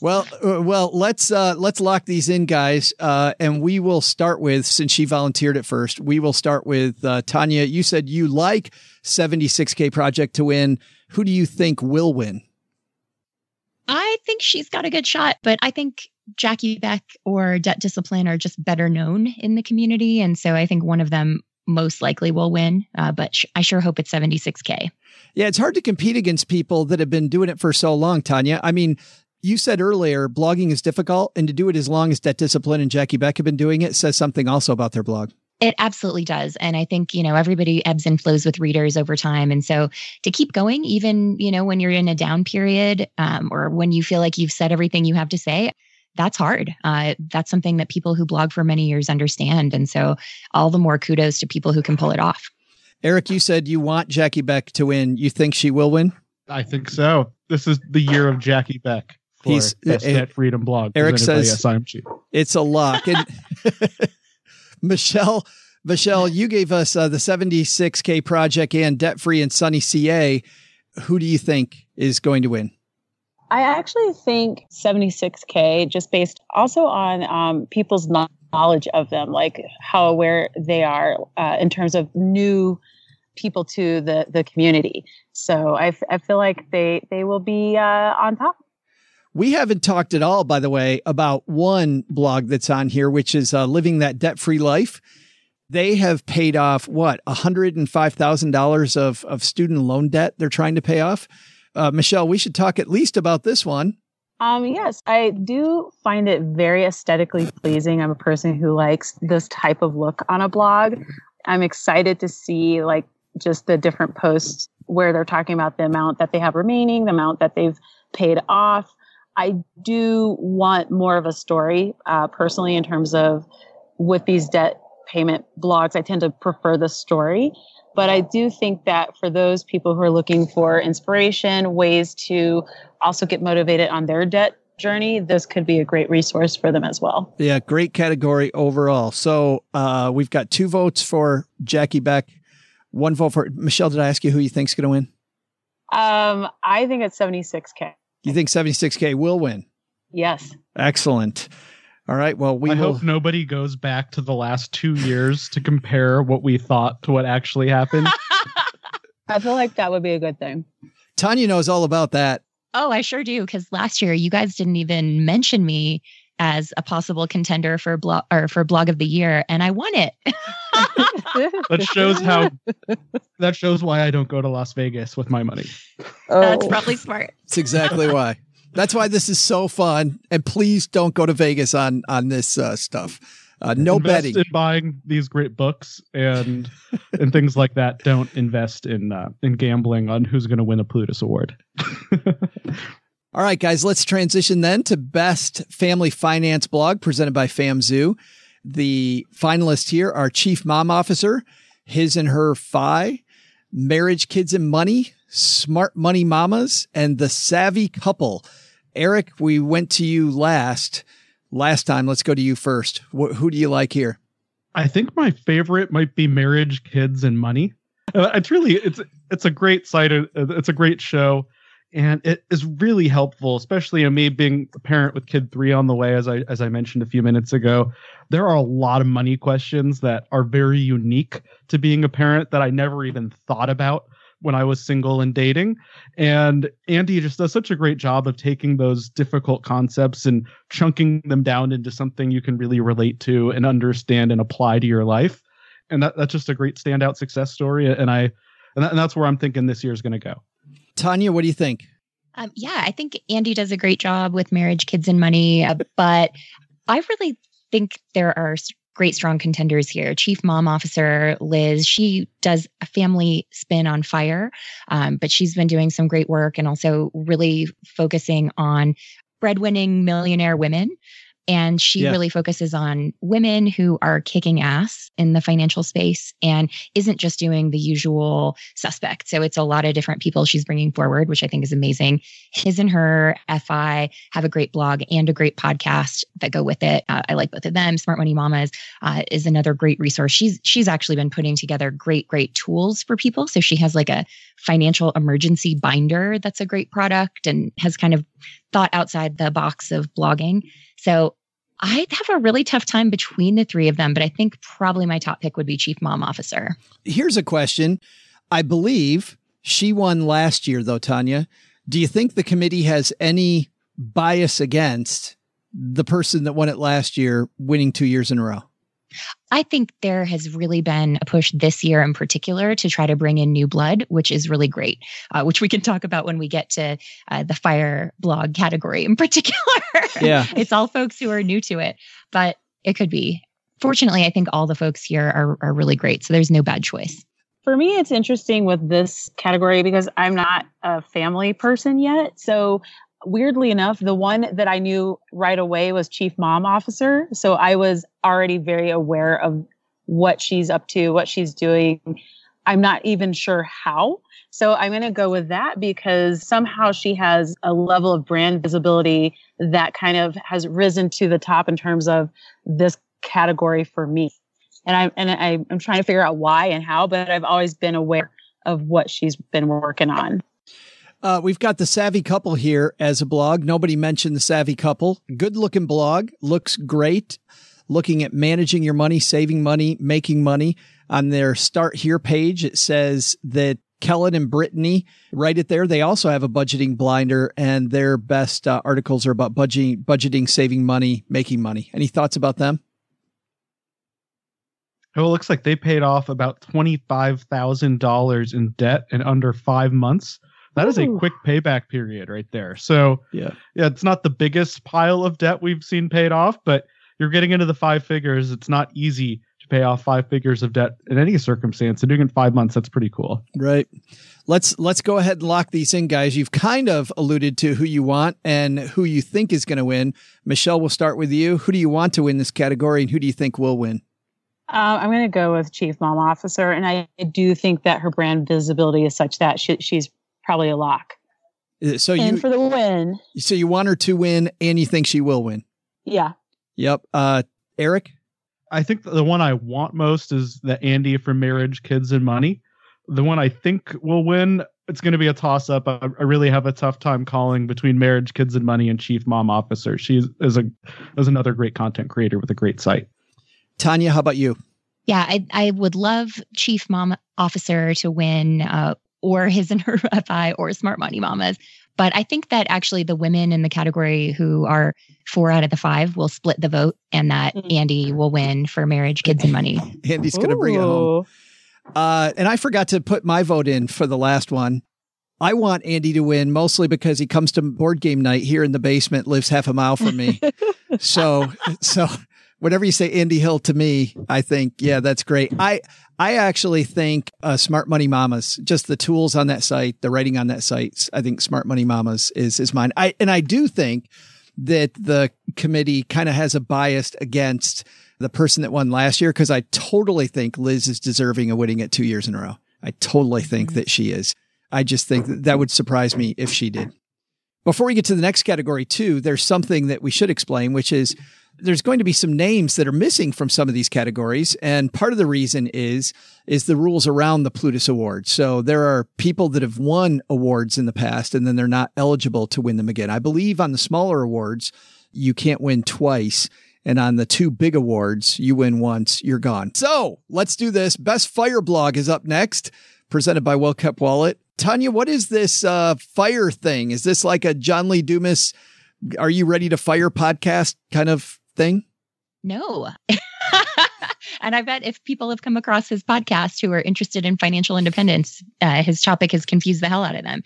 Well, uh, well, let's uh, let's lock these in, guys, uh, and we will start with since she volunteered at first. We will start with uh, Tanja. You said you like 76k project to win. Who do you think will win? I think she's got a good shot, but I think Jackie Beck or Debt Discipline are just better known in the community. And so I think one of them most likely will win, uh, but sh- I sure hope it's 76K. Yeah, it's hard to compete against people that have been doing it for so long, Tanja. I mean, you said earlier blogging is difficult, and to do it as long as Debt Discipline and Jackie Beck have been doing it says something also about their blog. It absolutely does. And I think, you know, everybody ebbs and flows with readers over time. And so to keep going, even, you know, when you're in a down period um, or when you feel like you've said everything you have to say, that's hard. Uh, that's something that people who blog for many years understand. And so all the more kudos to people who can pull it off. Eric, you said you want Jackie Beck to win. You think she will win? I think so. This is the year of Jackie Beck He's- Best uh, Debt Freedom blog. Eric presented by says- SIMG. It's a lock. And Michelle, Michelle, you gave us uh, the 76K project and debt free and Sunny CA. Who do you think is going to win? I actually think 76K, just based also on um, people's knowledge of them, like how aware they are uh, in terms of new people to the, the community. So I, f- I feel like they, they will be uh, on top. We haven't talked at all, by the way, about one blog that's on here, which is uh, Living That Debt Free Life. They have paid off what, $105,000 of, of student loan debt they're trying to pay off. Uh, Michelle, we should talk at least about this one. Um, yes, I do find it very aesthetically pleasing. I'm a person who likes this type of look on a blog. I'm excited to see like just the different posts where they're talking about the amount that they have remaining, the amount that they've paid off. I do want more of a story, uh, personally, in terms of with these debt payment blogs. I tend to prefer the story. But I do think that for those people who are looking for inspiration, ways to also get motivated on their debt journey, this could be a great resource for them as well. Yeah, great category overall. So uh, we've got two votes for Jackie Beck, one vote for Michelle. Did I ask you who you think's going to win? Um, I think it's 76K. You think 76K will win? Yes. Excellent. All right. Well, we I will. hope nobody goes back to the last two years to compare what we thought to what actually happened. I feel like that would be a good thing. Tanja knows all about that. Oh, I sure do. Because last year you guys didn't even mention me as a possible contender for blog or for blog of the year, and I won it. that shows how. That shows why I don't go to Las Vegas with my money. That's probably smart. That's exactly why. That's why this is so fun. And please don't go to Vegas on on this uh, stuff. Uh, no invest betting. in buying these great books and and things like that. Don't invest in uh, in gambling on who's going to win a Plutus Award. All right, guys, let's transition then to best family finance blog presented by FamZoo. The finalists here are Chief Mom Officer, His and Her Fi, Marriage, Kids and Money, Smart Money Mamas, and The Savvy Couple. Eric, we went to you last. Last time, let's go to you first. Wh- who do you like here? I think my favorite might be Marriage, Kids, and Money. Uh, It's really it's it's a great site. uh, It's a great show, and it is really helpful, especially in me being a parent with kid three on the way. As I as I mentioned a few minutes ago, there are a lot of money questions that are very unique to being a parent that I never even thought about when I was single and dating. And Andy just does such a great job of taking those difficult concepts and chunking them down into something you can really relate to and understand and apply to your life. And that, that's just a great standout success story. And I, and, that, and that's where I'm thinking this year is going to go. Tanja, what do you think? Um, yeah, I think Andy does a great job with marriage, kids, and money. Uh, but I really think there are great, strong contenders here. Chief Mom Officer Liz, she does a family spin on fire, um, but she's been doing some great work and also really focusing on breadwinning millionaire women. And she Yeah. really focuses on women who are kicking ass in the financial space and isn't just doing the usual suspect. So it's a lot of different people she's bringing forward, which I think is amazing. His and her FI have a great blog and a great podcast that go with it. Uh, I like both of them. Smart Money Mamas uh, is another great resource. She's she's actually been putting together great great tools for people. So she has like a financial emergency binder that's a great product and has kind of thought outside the box of blogging. So I'd have a really tough time between the three of them, but I think probably my top pick would be Chief Mom Officer. Here's a question. I believe she won last year, though, Tanja. Do you think the committee has any bias against the person that won it last year winning two years in a row? I think there has really been a push this year in particular to try to bring in new blood, which is really great, uh, which we can talk about when we get to uh, the fire blog category in particular. Yeah. it's all folks who are new to it, but it could be. Fortunately, I think all the folks here are, are really great. So there's no bad choice. For me, it's interesting with this category because I'm not a family person yet. So weirdly enough, the one that I knew right away was Chief Mom Officer. So I was already very aware of what she's up to, what she's doing. I'm not even sure how. So I'm going to go with that because somehow she has a level of brand visibility that kind of has risen to the top in terms of this category for me. And I'm and I'm trying to figure out why and how, but I've always been aware of what she's been working on. Uh, we've got the Savvy Couple here as a blog. Nobody mentioned the Savvy Couple. Good looking blog. Looks great. Looking at managing your money, saving money, making money. On their Start Here page, it says that Kelan and Brittany write it there. They also have a budgeting blinder, and their best uh, articles are about budgeting, budgeting, saving money, making money. Any thoughts about them? Oh, it looks like they paid off about $25,000 in debt in under five months. That is a quick payback period right there. So, Yeah. yeah, it's not the biggest pile of debt we've seen paid off, but you're getting into the five figures. It's not easy to pay off five figures of debt in any circumstance. And doing it in five months, that's pretty cool. Right. Let's let's go ahead and lock these in, guys. You've kind of alluded to who you want and who you think is going to win. Michelle, we'll start with you. Who do you want to win this category, and who do you think will win? Uh, I'm going to go with Chief Mom Officer, and I do think that her brand visibility is such that she, she's probably a lock. Uh, So and you for the win, so you want her to win, and you think she will win. yeah, Yep. Uh, Eric. I think the one I want most is the Andy from Marriage, Kids, and Money. The one I think will win, it's going to be a toss up. I, I really have a tough time calling between Marriage, Kids, and Money and Chief Mom Officer. She is, is a is another great content creator with a great site. Tanja, how about you? Yeah, I, I would love Chief Mom Officer to win, uh, or his and her FI, or Smart Money Mamas. But I think that actually the women in the category who are four out of the five will split the vote, and that Mhm. Andy will win for marriage, kids, and money. Andy's going to bring it home. Uh, and I forgot to put my vote in for the last one. I want Andy to win mostly because he comes to board game night here in the basement, lives half a mile from me. so, so whenever you say Andy Hill to me, I think, yeah, that's great. I, I actually think uh, Smart Money Mamas, just the tools on that site, the writing on that site, I think Smart Money Mamas is is mine. I and I do think that the committee kind of has a bias against the person that won last year because I totally think Liz is deserving of winning it two years in a row. I totally think that she is. I just think that, that would surprise me if she did. Before we get to the next category, too, there's something that we should explain, which is there's going to be some names that are missing from some of these categories. And part of the reason is, is the rules around the Plutus Awards. So there are people that have won awards in the past and then they're not eligible to win them again. I believe on the smaller awards, you can't win twice. And on the two big awards, you win once, you're gone. So let's do this. Best Fire blog is up next, presented by Well Kept Wallet. Tanja, what is this uh, fire thing? Is this like a John Lee Dumas, are you ready to fire podcast kind of thing? No. and I bet if people have come across his podcast who are interested in financial independence, uh, his topic has confused the hell out of them.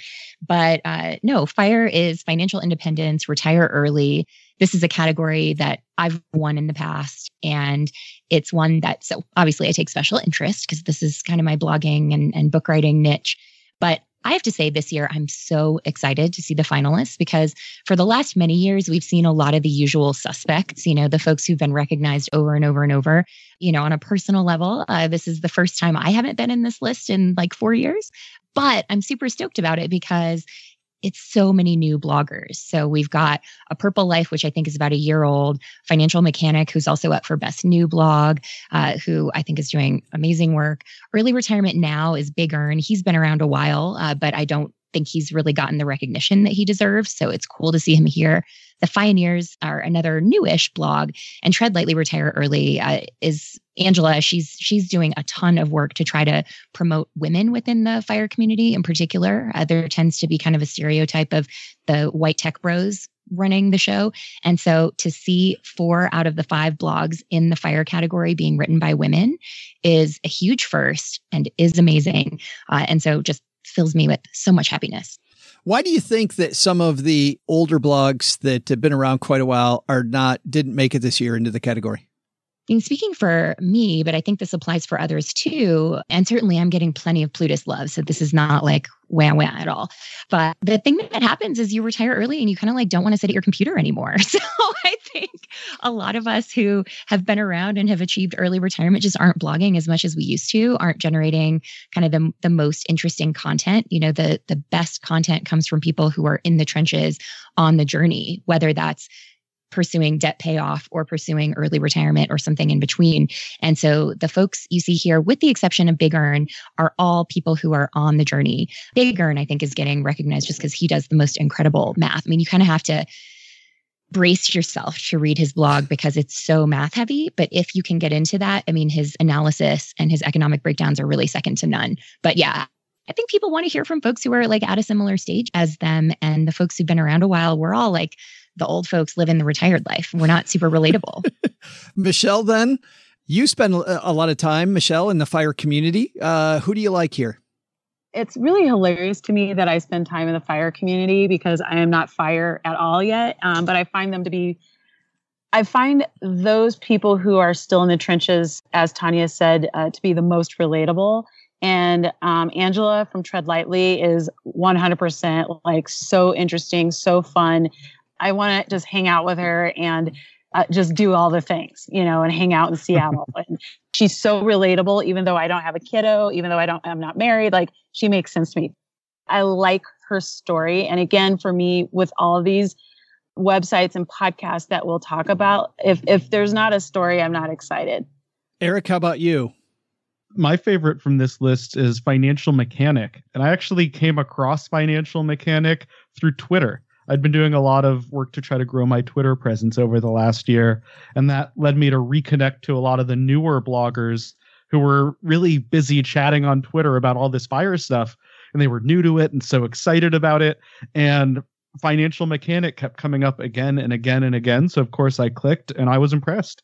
But uh, no, FIRE is financial independence, retire early. This is a category that I've won in the past. And it's one that, so obviously, I take special interest because this is kind of my blogging and, and book writing niche. But I have to say this year, I'm so excited to see the finalists because for the last many years, we've seen a lot of the usual suspects, you know, the folks who've been recognized over and over and over. You know, on a personal level, uh, this is the first time I haven't been in this list in like four years, but I'm super stoked about it because it's so many new bloggers. So we've got a Purple Life, which I think is about a year old, Financial Mechanic, who's also up for Best New Blog, uh, who I think is doing amazing work. Early Retirement Now is Big ERN. He's been around a while, uh, but I don't think he's really gotten the recognition that he deserves. So it's cool to see him here. The Fioneers are another newish blog, and Tread Lightly Retire Early uh, is Angela. She's she's doing a ton of work to try to promote women within the fire community in particular. Uh, there tends to be kind of a stereotype of the white tech bros running the show. And so to see four out of the five blogs in the fire category being written by women is a huge first and is amazing. Uh, and so just fills me with so much happiness. Why do you think that some of the older blogs that have been around quite a while are not didn't make it this year into the category? I mean, speaking for me, but I think this applies for others too. And certainly I'm getting plenty of Plutus love. So this is not like wah wah at all. But the thing that happens is you retire early and you kind of like don't want to sit at your computer anymore. So I think a lot of us who have been around and have achieved early retirement just aren't blogging as much as we used to, aren't generating kind of the, the most interesting content. You know, the the best content comes from people who are in the trenches on the journey, whether that's pursuing debt payoff or pursuing early retirement or something in between. And so the folks you see here, with the exception of Big ERN, are all people who are on the journey. Big ERN, I think, is getting recognized just because he does the most incredible math. I mean, you kind of have to brace yourself to read his blog because it's so math heavy. But if you can get into that, I mean, his analysis and his economic breakdowns are really second to none. But yeah, I think people want to hear from folks who are like at a similar stage as them. And the folks who've been around a while, we're all like, the old folks living the retired life. We're not super relatable. Michelle, then you spend a lot of time, Michelle, in the fire community. Uh, who do you like here? It's really hilarious to me that I spend time in the fire community because I am not fire at all yet. Um, but I find them to be, I find those people who are still in the trenches, as Tanja said, uh, to be the most relatable. And um, Angela from Tread Lightly is 100% like so interesting, so fun. I want to just hang out with her and uh, just do all the things, you know, and hang out in Seattle. and she's so relatable, even though I don't have a kiddo, even though I don't, I'm not married. Like she makes sense to me. I like her story. And again, for me, with all of these websites and podcasts that we'll talk about, if if there's not a story, I'm not excited. Eric, how about you? My favorite from this list is Financial Mechanic. And I actually came across Financial Mechanic through Twitter. I'd been doing a lot of work to try to grow my Twitter presence over the last year. And that led me to reconnect to a lot of the newer bloggers who were really busy chatting on Twitter about all this fire stuff. And they were new to it and so excited about it. And Financial Mechanic kept coming up again and again and again. So, of course, I clicked and I was impressed.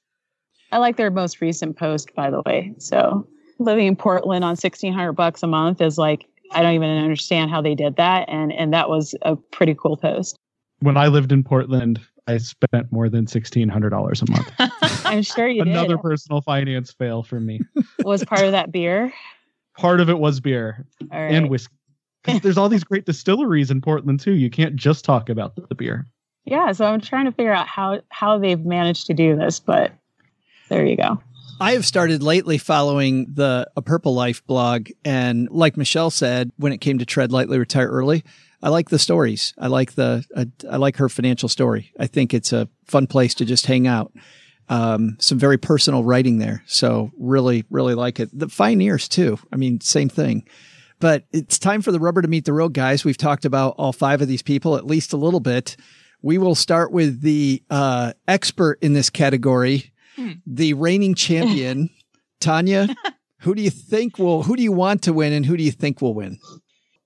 I like their most recent post, by the way. So, living in Portland on 1600 bucks a month is like I don't even understand how they did that. And and that was a pretty cool post. When I lived in Portland, I spent more than sixteen hundred dollars a month. I'm sure you Another did. personal finance fail for me. Was part of that beer? Part of it was beer right. and whiskey. There's all these great distilleries in Portland too. You can't just talk about the beer. Yeah, so I'm trying to figure out how how they've managed to do this, but there you go. I have started lately following the A Purple Life blog. And like Michelle said, when it came to Tread Lightly, Retire Early, I like the stories. I like the, uh, I like her financial story. I think it's a fun place to just hang out. Um, some very personal writing there. So really, really like it. The Fioneers too. I mean, same thing. But it's time for the rubber to meet the road, guys. We've talked about all five of these people at least a little bit. We will start with the uh, expert in this category, the reigning champion, Tanja. who do you think will? Who do you want to win, and who do you think will win?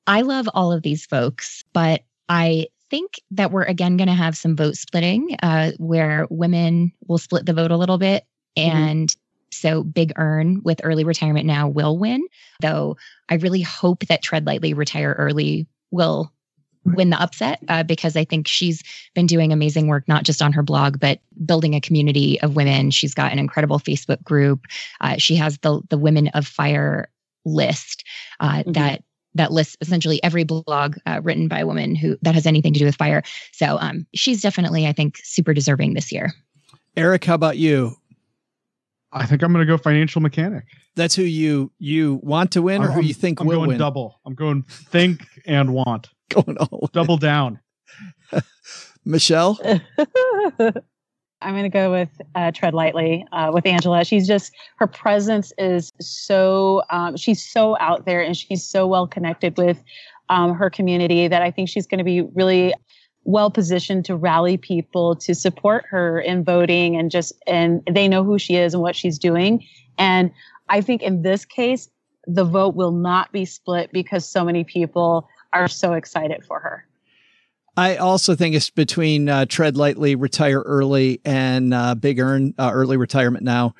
I love all of these folks, but I think that we're again going to have some vote splitting uh, where women will split the vote a little bit. And mm-hmm. so Big ERN with early retirement now will win, though I really hope that Tread Lightly Retire Early will win the upset uh, because I think she's been doing amazing work, not just on her blog, but building a community of women. She's got an incredible Facebook group. Uh, she has the the Women of Fire list uh, mm-hmm. that that lists essentially every blog uh, written by a woman who that has anything to do with fire. So um, she's definitely, I think, super deserving this year. Eric, how about you? I think I'm going to go financial mechanic. That's who you you want to win, or I'm, who you think I'm will going win. double. I'm going think and want. Going all double down. Michelle. I'm going to go with uh, Tread Lightly uh, with Angela. She's just, her presence is so, um, she's so out there and she's so well connected with um, her community that I think she's going to be really well positioned to rally people to support her in voting and just, and they know who she is and what she's doing. And I think in this case, the vote will not be split because so many people are so excited for her. I also think it's between uh, tread lightly, retire early, and uh, Big ERN uh, early retirement now.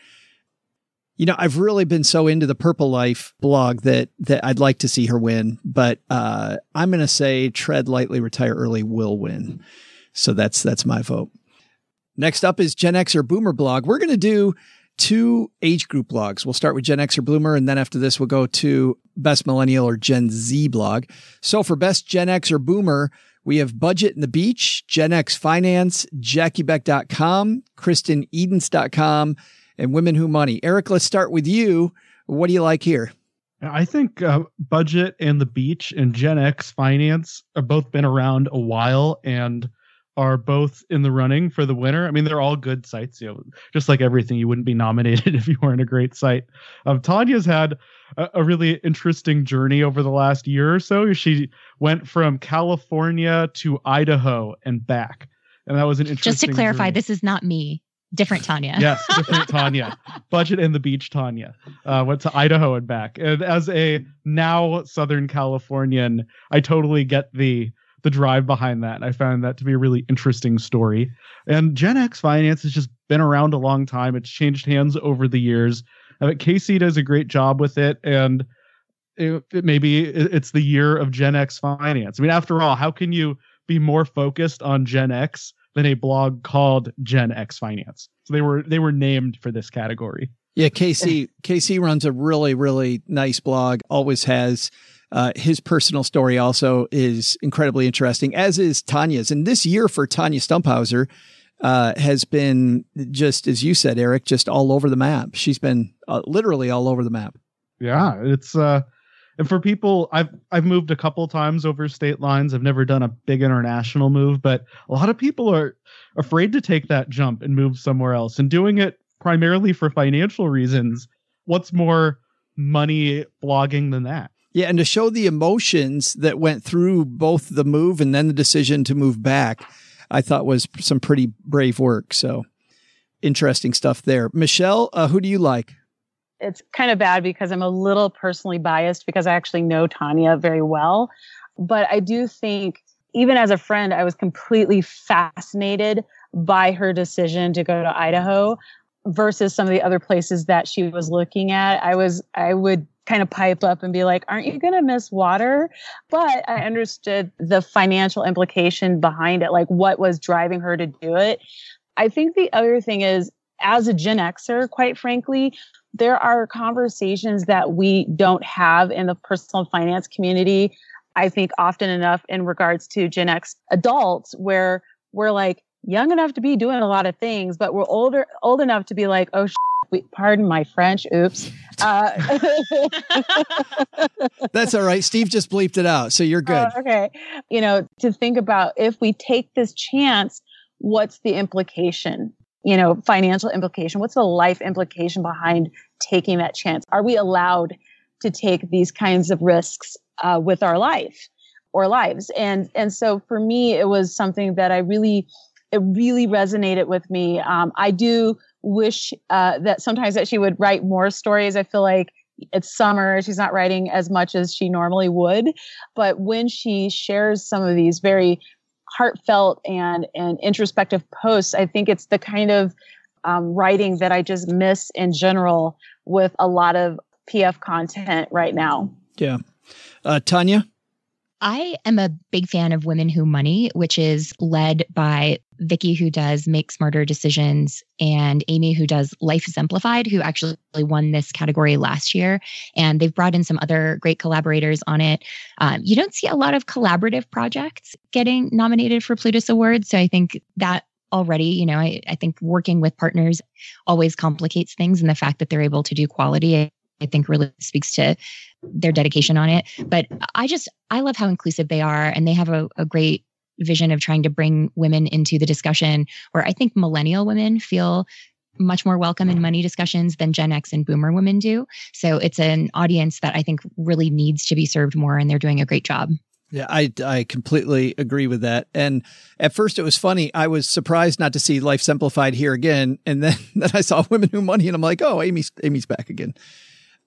You know, I've really been so into the Purple Life blog that that I'd like to see her win, but uh, I'm going to say tread lightly, retire early will win. So that's that's my vote. Next up is Gen X or Boomer blog. We're going to do two age group blogs. We'll start with Gen X or Boomer, and then after this, we'll go to Best Millennial or Gen Z blog. So for Best Gen X or Boomer, we have Budget and the Beach, Gen X Finance, JackieBeck.com, KristenEdens.com, and Women Who Money. Eric, let's start with you. What do you like here? I think uh, Budget and the Beach and Gen X Finance have both been around a while and are both in the running for the winner. I mean, they're all good sites. You know, just like everything, you wouldn't be nominated if you weren't a great site. Um, Tanya's had a, a really interesting journey over the last year or so. She went from California to Idaho and back, and that was an interesting. Just to clarify, journey. this is not me. Different Tanya. yes, different Tanya. Budget and the beach Tanya. Uh, went to Idaho and back. And as a now Southern Californian, I totally get the the drive behind that. I found that to be a really interesting story. And Gen X Finance has just been around a long time. It's changed hands over the years. Uh, I think Casey does a great job with it, and it, it maybe it's the year of Gen X Finance. I mean, after all, how can you be more focused on Gen X than a blog called Gen X Finance? So they were they were named for this category. Yeah, Casey Casey runs a really really nice blog. Always has. Uh, his personal story also is incredibly interesting, as is Tanya's. And this year for Tanya Stumphauser uh, has been just as you said, Eric, just all over the map. She's been uh, literally all over the map. Yeah, it's uh, and for people, I've I've moved a couple times over state lines. I've never done a big international move, but a lot of people are afraid to take that jump and move somewhere else, and doing it primarily for financial reasons. What's more money blogging than that? Yeah, and to show the emotions that went through both the move and then the decision to move back, I thought was some pretty brave work. So interesting stuff there. Michelle, uh, who do you like? It's kind of bad because I'm a little personally biased because I actually know Tanya very well. But I do think, even as a friend, I was completely fascinated by her decision to go to Idaho versus some of the other places that she was looking at. I was, I would kind of pipe up and be like, aren't you going to miss water? But I understood the financial implication behind it, like what was driving her to do it. I think the other thing is, as a Gen Xer, quite frankly, there are conversations that we don't have in the personal finance community. I think often enough in regards to Gen X adults where we're like young enough to be doing a lot of things, but we're older, old enough to be like, oh, we, pardon my French. Oops. Uh, That's all right. Steve just bleeped it out. So you're good. Uh, okay. You know, to think about if we take this chance, what's the implication? You know, financial implication. What's the life implication behind taking that chance? Are we allowed to take these kinds of risks uh, with our life or lives? And and so for me, it was something that I really, it really resonated with me. Um, I do wish uh, that sometimes that she would write more stories. I feel like it's summer she's not writing as much as she normally would but when she shares some of these very heartfelt and and introspective posts i think it's the kind of um, writing that i just miss in general with a lot of pf content right now Yeah. Uh, Tanja? I am a big fan of Women Who Money, which is led by Vicki, who does Make Smarter Decisions, and Amy, who does Life Zemplified, who actually won this category last year. And they've brought in some other great collaborators on it. Um, you don't see a lot of collaborative projects getting nominated for Plutus Awards. So I think that already, you know, I, I think working with partners always complicates things. And the fact that they're able to do quality, I think really speaks to their dedication on it. But I just, I love how inclusive they are. And they have a, a great vision of trying to bring women into the discussion where I think millennial women feel much more welcome in money discussions than Gen X and boomer women do. So it's an audience that I think really needs to be served more and they're doing a great job. Yeah, I, I completely agree with that. And at first it was funny. I was surprised not to see Life Zemplified here again. And then, then I saw Women Who Money and I'm like, oh, Amy's, Amy's back again.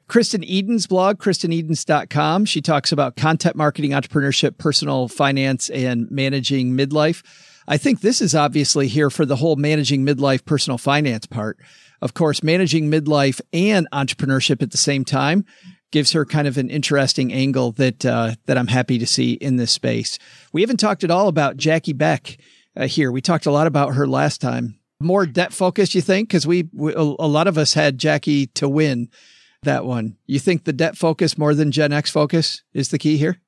Kristen Eden's blog, kristenedens.com. She talks about content marketing, entrepreneurship, personal finance, and managing midlife. I think this is obviously here for the whole managing midlife personal finance part. Of course, managing midlife and entrepreneurship at the same time gives her kind of an interesting angle that uh, that I'm happy to see in this space. We haven't talked at all about Jackie Beck uh, here. We talked a lot about her last time. More debt focused, you think? Because we, we a lot of us had Jackie to win that one. You think the debt focus more than Gen X focus is the key here?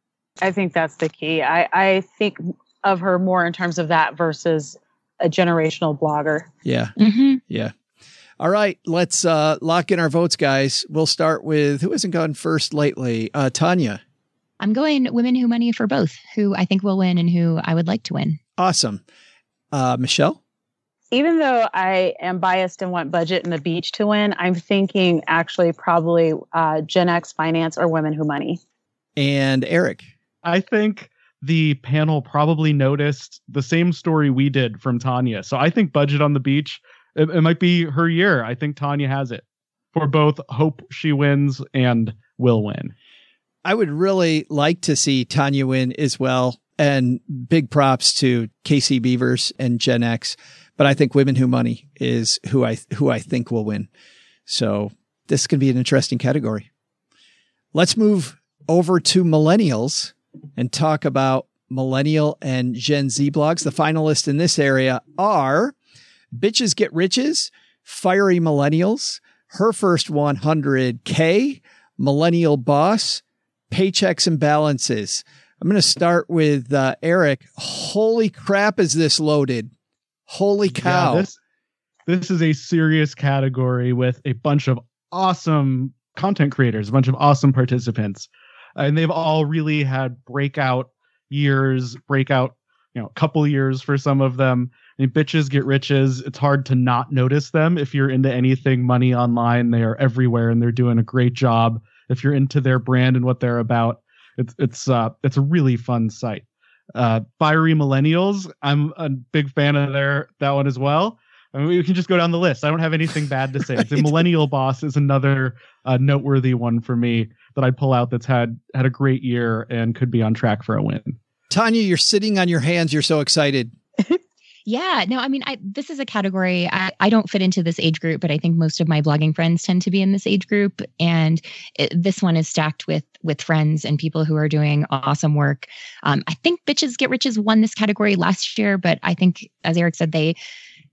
I think that's the key. I, I think of her more in terms of that versus a generational blogger. Yeah. Mm-hmm. Yeah. All right, let's uh, lock in our votes, guys. We'll start with who hasn't gone first lately? Uh, Tanja. I'm going Women Who Money for both, who I think will win and who I would like to win. Awesome. Uh, Michelle? Even though I am biased and want budget and the beach to win, I'm thinking actually probably uh, Gen X finance or women who money. And Eric, I think the panel probably noticed the same story we did from Tanja. So I think budget on the beach, it, it might be her year. I think Tanja has it for both hope she wins and will win. I would really like to see Tanja win as well. And big props to Casey Beavers and Gen X but I think Women Who Money is who I who I think will win. So this can be an interesting category. Let's move over to millennials and talk about millennial and Gen Z blogs. The finalists in this area are Bitches Get Riches, Fiery Millennials, Her First 100K, Millennial Boss, Paychecks and Balances. I'm going to start with uh, Eric. Holy crap, is this loaded? Holy cow. Yeah, this, this is a serious category with a bunch of awesome content creators, a bunch of awesome participants. And they've all really had breakout years, breakout, you know, a couple years for some of them. I mean, bitches get riches. It's hard to not notice them if you're into anything money online. They are everywhere and they're doing a great job. If you're into their brand and what they're about, it's it's uh it's a really fun site. Uh, Fiery Millennials, I'm a big fan of their that one as well. I mean, we can just go down the list. I don't have anything bad to say. right. The Millennial Boss is another uh, noteworthy one for me that I'd pull out that's had had a great year and could be on track for a win. Tanja, you're sitting on your hands. You're so excited. Yeah, no, I mean, I, this is a category I, I don't fit into this age group, but I think most of my blogging friends tend to be in this age group, and it, this one is stacked with with friends and people who are doing awesome work. Um, I think Bitches Get Riches won this category last year, but I think, as Eric said, they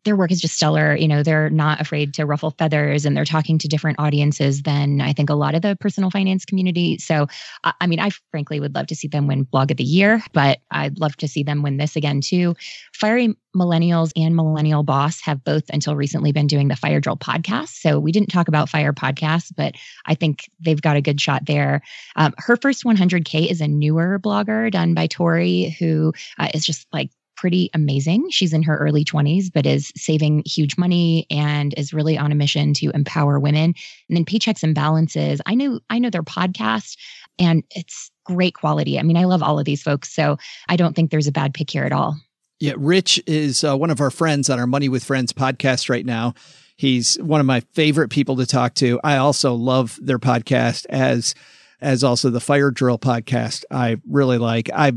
their work is just stellar. You know, they're not afraid to ruffle feathers and they're talking to different audiences than I think a lot of the personal finance community. So, I mean, I frankly would love to see them win blog of the year, but I'd love to see them win this again too. Fiery Millennials and Millennial Boss have both until recently been doing the Fire Drill podcast. So we didn't talk about Fire podcasts, but I think they've got a good shot there. Um, her first 100K is a newer blogger done by Tori, who uh, is just like pretty amazing. She's in her early 20s, but is saving huge money and is really on a mission to empower women. And then Paychecks and Balances. I know I know their podcast and it's great quality. I mean, I love all of these folks, so I don't think there's a bad pick here at all. Yeah, Rich is uh, one of our friends on our Money with Friends podcast right now. He's one of my favorite people to talk to. I also love their podcast as as also the Fire Drill podcast. I really like. I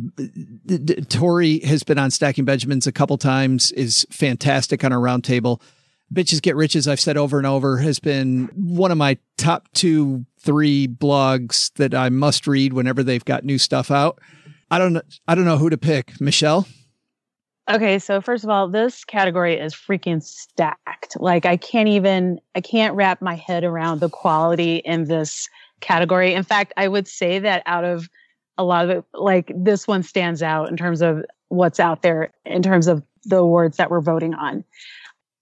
Tori has been on Stacking Benjamins a couple times. Is fantastic on our roundtable. Bitches Get Riches, I've said over and over, has been one of my top two, three blogs that I must read whenever they've got new stuff out. I don't. I don't know who to pick. Michelle. Okay, so first of all, this category is freaking stacked. Like I can't even I can't wrap my head around the quality in this category. In fact, I would say that out of a lot of it, like this one stands out in terms of what's out there in terms of the awards that we're voting on.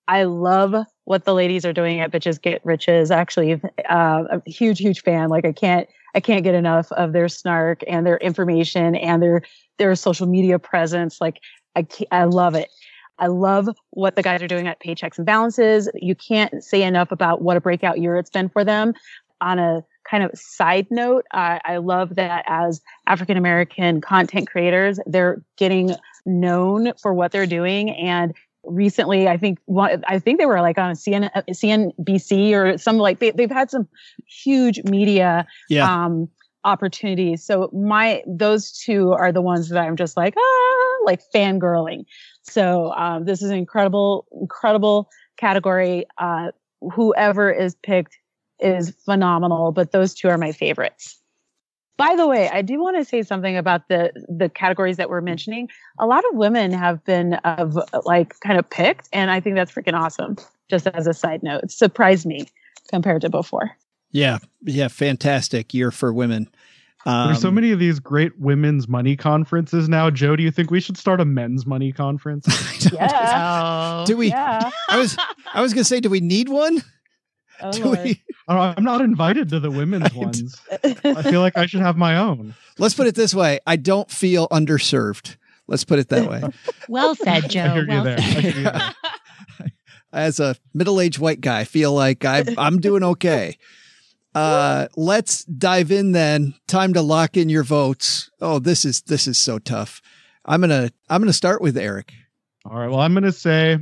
I love what the ladies are doing at Bitches Get Riches. Actually, uh, a huge, huge fan. Like I can't, I can't get enough of their snark and their information and their their social media presence. Like I, I love it. I love what the guys are doing at Paychecks and Balances. You can't say enough about what a breakout year it's been for them. On a kind of side note, I, I love that as African American content creators, they're getting known for what they're doing. And recently, I think I think they were like on CN, CNBC or some like they, they've had some huge media yeah. um, opportunities. So my those two are the ones that I'm just like ah like fangirling. So um, this is an incredible incredible category. Uh, whoever is picked is phenomenal, but those two are my favorites. By the way, I do want to say something about the the categories that we're mentioning. A lot of women have been of like kind of picked, and I think that's freaking awesome. Just as a side note, it surprised me compared to before. Yeah, yeah, fantastic year for women. Um, There's so many of these great women's money conferences now. Joe, do you think we should start a men's money conference? yeah. do we? Yeah. I was I was gonna say, do we need one? Oh, do we? I'm not invited to the women's ones. I feel like I should have my own. Let's put it this way: I don't feel underserved. Let's put it that way. well said, Joe. I hear well you there. I you there. As a middle-aged white guy, I feel like I, I'm doing okay. Uh, let's dive in then. Time to lock in your votes. Oh, this is this is so tough. I'm gonna I'm gonna start with Eric. All right. Well, I'm gonna say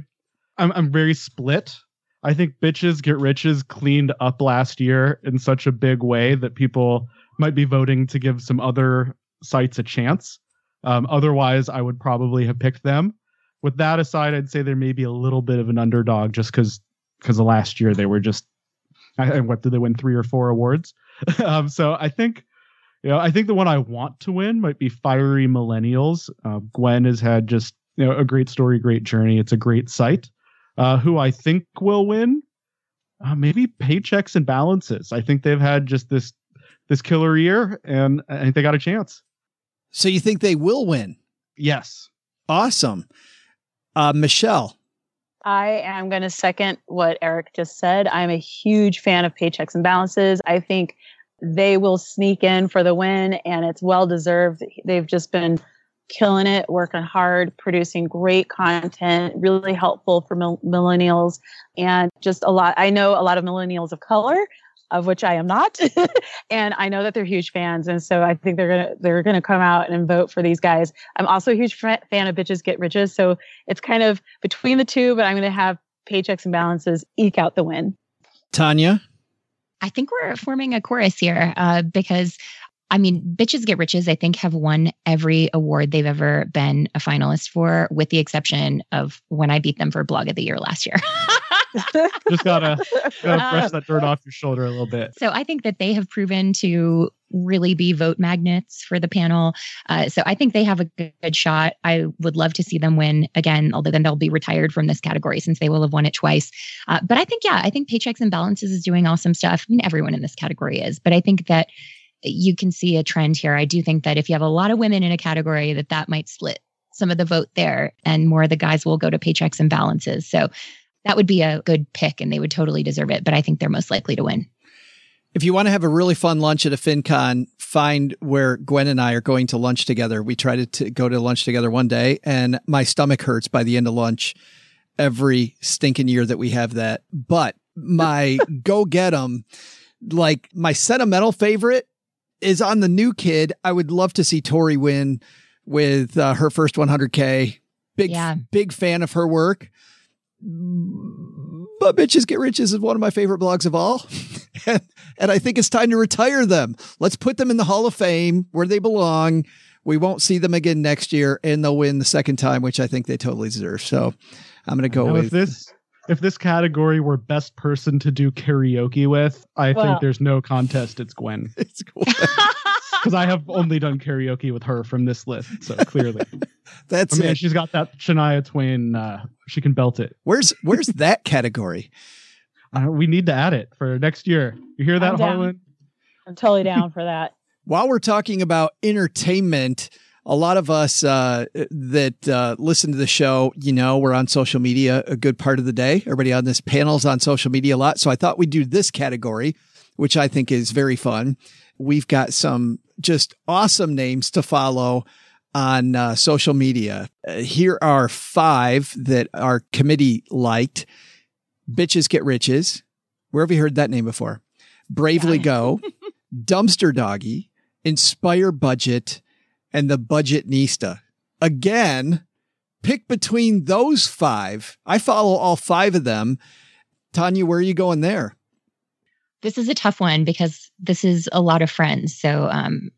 I'm I'm very split. I think bitches get riches cleaned up last year in such a big way that people might be voting to give some other sites a chance. Um, otherwise, I would probably have picked them. With that aside, I'd say there may be a little bit of an underdog just because because the last year they were just I, what did they win three or four awards? um, so I think you know I think the one I want to win might be Fiery Millennials. Uh, Gwen has had just you know a great story, great journey. It's a great site. Uh, who I think will win? Uh, maybe paychecks and balances. I think they've had just this this killer year, and I think they got a chance. So you think they will win? Yes. Awesome. Uh, Michelle. I am going to second what Eric just said. I'm a huge fan of paychecks and balances. I think they will sneak in for the win, and it's well deserved. They've just been killing it, working hard, producing great content, really helpful for mil- millennials, and just a lot. I know a lot of millennials of color, of which I am not, and I know that they're huge fans, and so I think they're gonna they're gonna come out and vote for these guys. I'm also a huge fan of Bitches Get Riches, so it's kind of between the two, but I'm gonna have paychecks and balances eke out the win. Tanja. I think we're forming a chorus here uh, because I mean, Bitches Get Riches, I think, have won every award they've ever been a finalist for, with the exception of when I beat them for Blog of the Year last year. Just gotta, gotta brush that dirt off your shoulder a little bit. So I think that they have proven to really be vote magnets for the panel. Uh, so I think they have a good shot. I would love to see them win again, although then they'll be retired from this category since they will have won it twice. Uh, but I think, yeah, I think Paychecks and Balances is doing awesome stuff. I mean, everyone in this category is, but I think that you can see a trend here. I do think that if you have a lot of women in a category, that that might split some of the vote there, and more of the guys will go to paychecks and balances. So that would be a good pick, and they would totally deserve it. But I think they're most likely to win. If you want to have a really fun lunch at a FinCon, find where Gwen and I are going to lunch together. We try to t- go to lunch together one day, and my stomach hurts by the end of lunch every stinking year that we have that. But my go get them, like my sentimental favorite is on the new kid. I would love to see Tori win with uh, her first 100K. Big, Yeah. big fan of her work. But Bitches Get Riches is one of my favorite blogs of all. and, and I think it's time to retire them. Let's put them in the Hall of Fame where they belong. We won't see them again next year and they'll win the second time, which I think they totally deserve. So I'm going to go Now, with this if this category were best person to do karaoke with, I Well- think there's no contest. It's Gwen. it's Gwen. because I have only done karaoke with her from this list. So clearly, That's I mean, it. she's got that Shania Twain. Uh, she can belt it. Where's where's that category? Uh, we need to add it for next year. You hear that, I'm. Harlan? I'm totally down for that. While we're talking about entertainment, a lot of us uh, that uh, listen to the show, you know, we're on social media a good part of the day. Everybody on this panel's on social media a lot. So I thought we'd do this category, which I think is very fun. We've got some just awesome names to follow on uh, social media. Uh, here are five that our committee liked. Bitches Get Riches. Where have you heard that name before? Bravely Go, Dumpster Doggy, Inspire Budget, and the Budgetnista. Again, pick between those five. I follow all five of them. Tanja, where are you going there? This is a tough one because this is a lot of friends. So um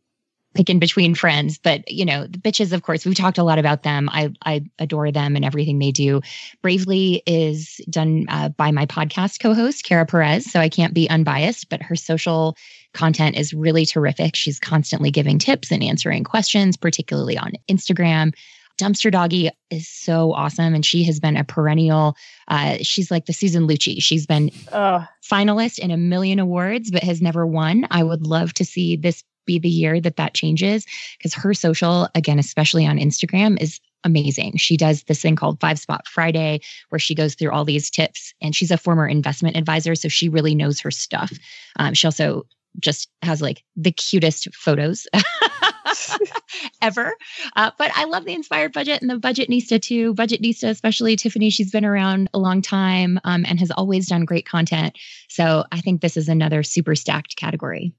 picking between friends, but you know, the bitches, of course, we've talked a lot about them. I I adore them and everything they do. Bravely is done uh, by my podcast co-host Kara Perez, so I can't be unbiased, but her social content is really terrific. She's constantly giving tips and answering questions, particularly on Instagram. Dumpster Doggy is so awesome, and she has been a perennial. Uh, she's like the Susan Lucci. She's been Ugh. finalist in a million awards, but has never won. I would love to see this be the year that that changes because her social, again, especially on Instagram, is amazing. She does this thing called Five Spot Friday, where she goes through all these tips, and she's a former investment advisor, so she really knows her stuff. Um, she also just has like the cutest photos ever. Uh, but I love the inspired budget and the Budgetnista too. Budgetnista, especially Tiffany, she's been around a long time um, and has always done great content. So I think this is another super stacked category.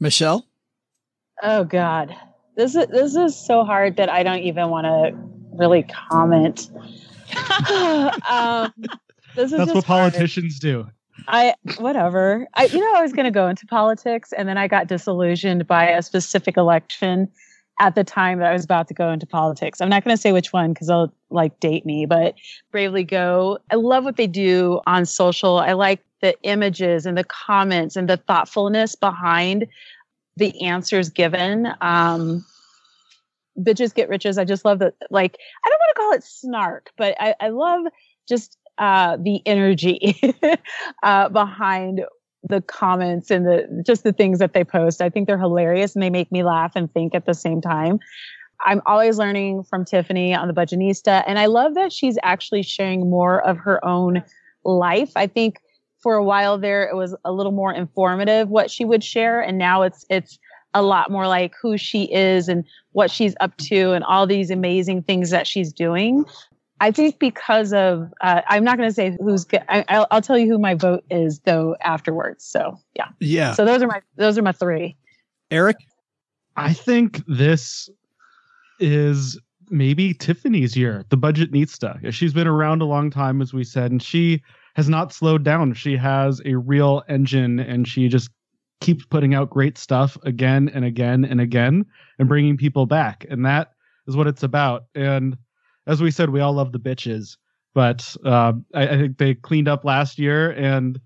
Michelle? Oh God, this is this is so hard that I don't even want to really comment. um, this is That's just what hard. politicians do. I whatever. I you know I was going to go into politics and then I got disillusioned by a specific election at the time that I was about to go into politics. I'm not going to say which one cuz they'll like date me, but Bravely Go. I love what they do on social. I like the images and the comments and the thoughtfulness behind the answers given. Um bitches get riches. I just love that like I don't want to call it snark, but I, I love just uh, the energy uh, behind the comments and the just the things that they post. I think they're hilarious and they make me laugh and think at the same time. I'm always learning from Tiffany on the Budgetnista, and I love that she's actually sharing more of her own life. I think for a while there it was a little more informative what she would share, and now it's it's a lot more like who she is and what she's up to and all these amazing things that she's doing. I think because of uh, I'm not going to say who's good. I, I'll, I'll tell you who my vote is though afterwards. So yeah. Yeah. So those are my those are my three. Eric? I think this is maybe Tiffany's year. The Budgetnista. She's been around a long time, as we said, and she has not slowed down. She has a real engine, and she just keeps putting out great stuff again and again and again, and bringing people back. And that is what it's about. And as we said, we all love the bitches, but uh, I, I think they cleaned up last year, and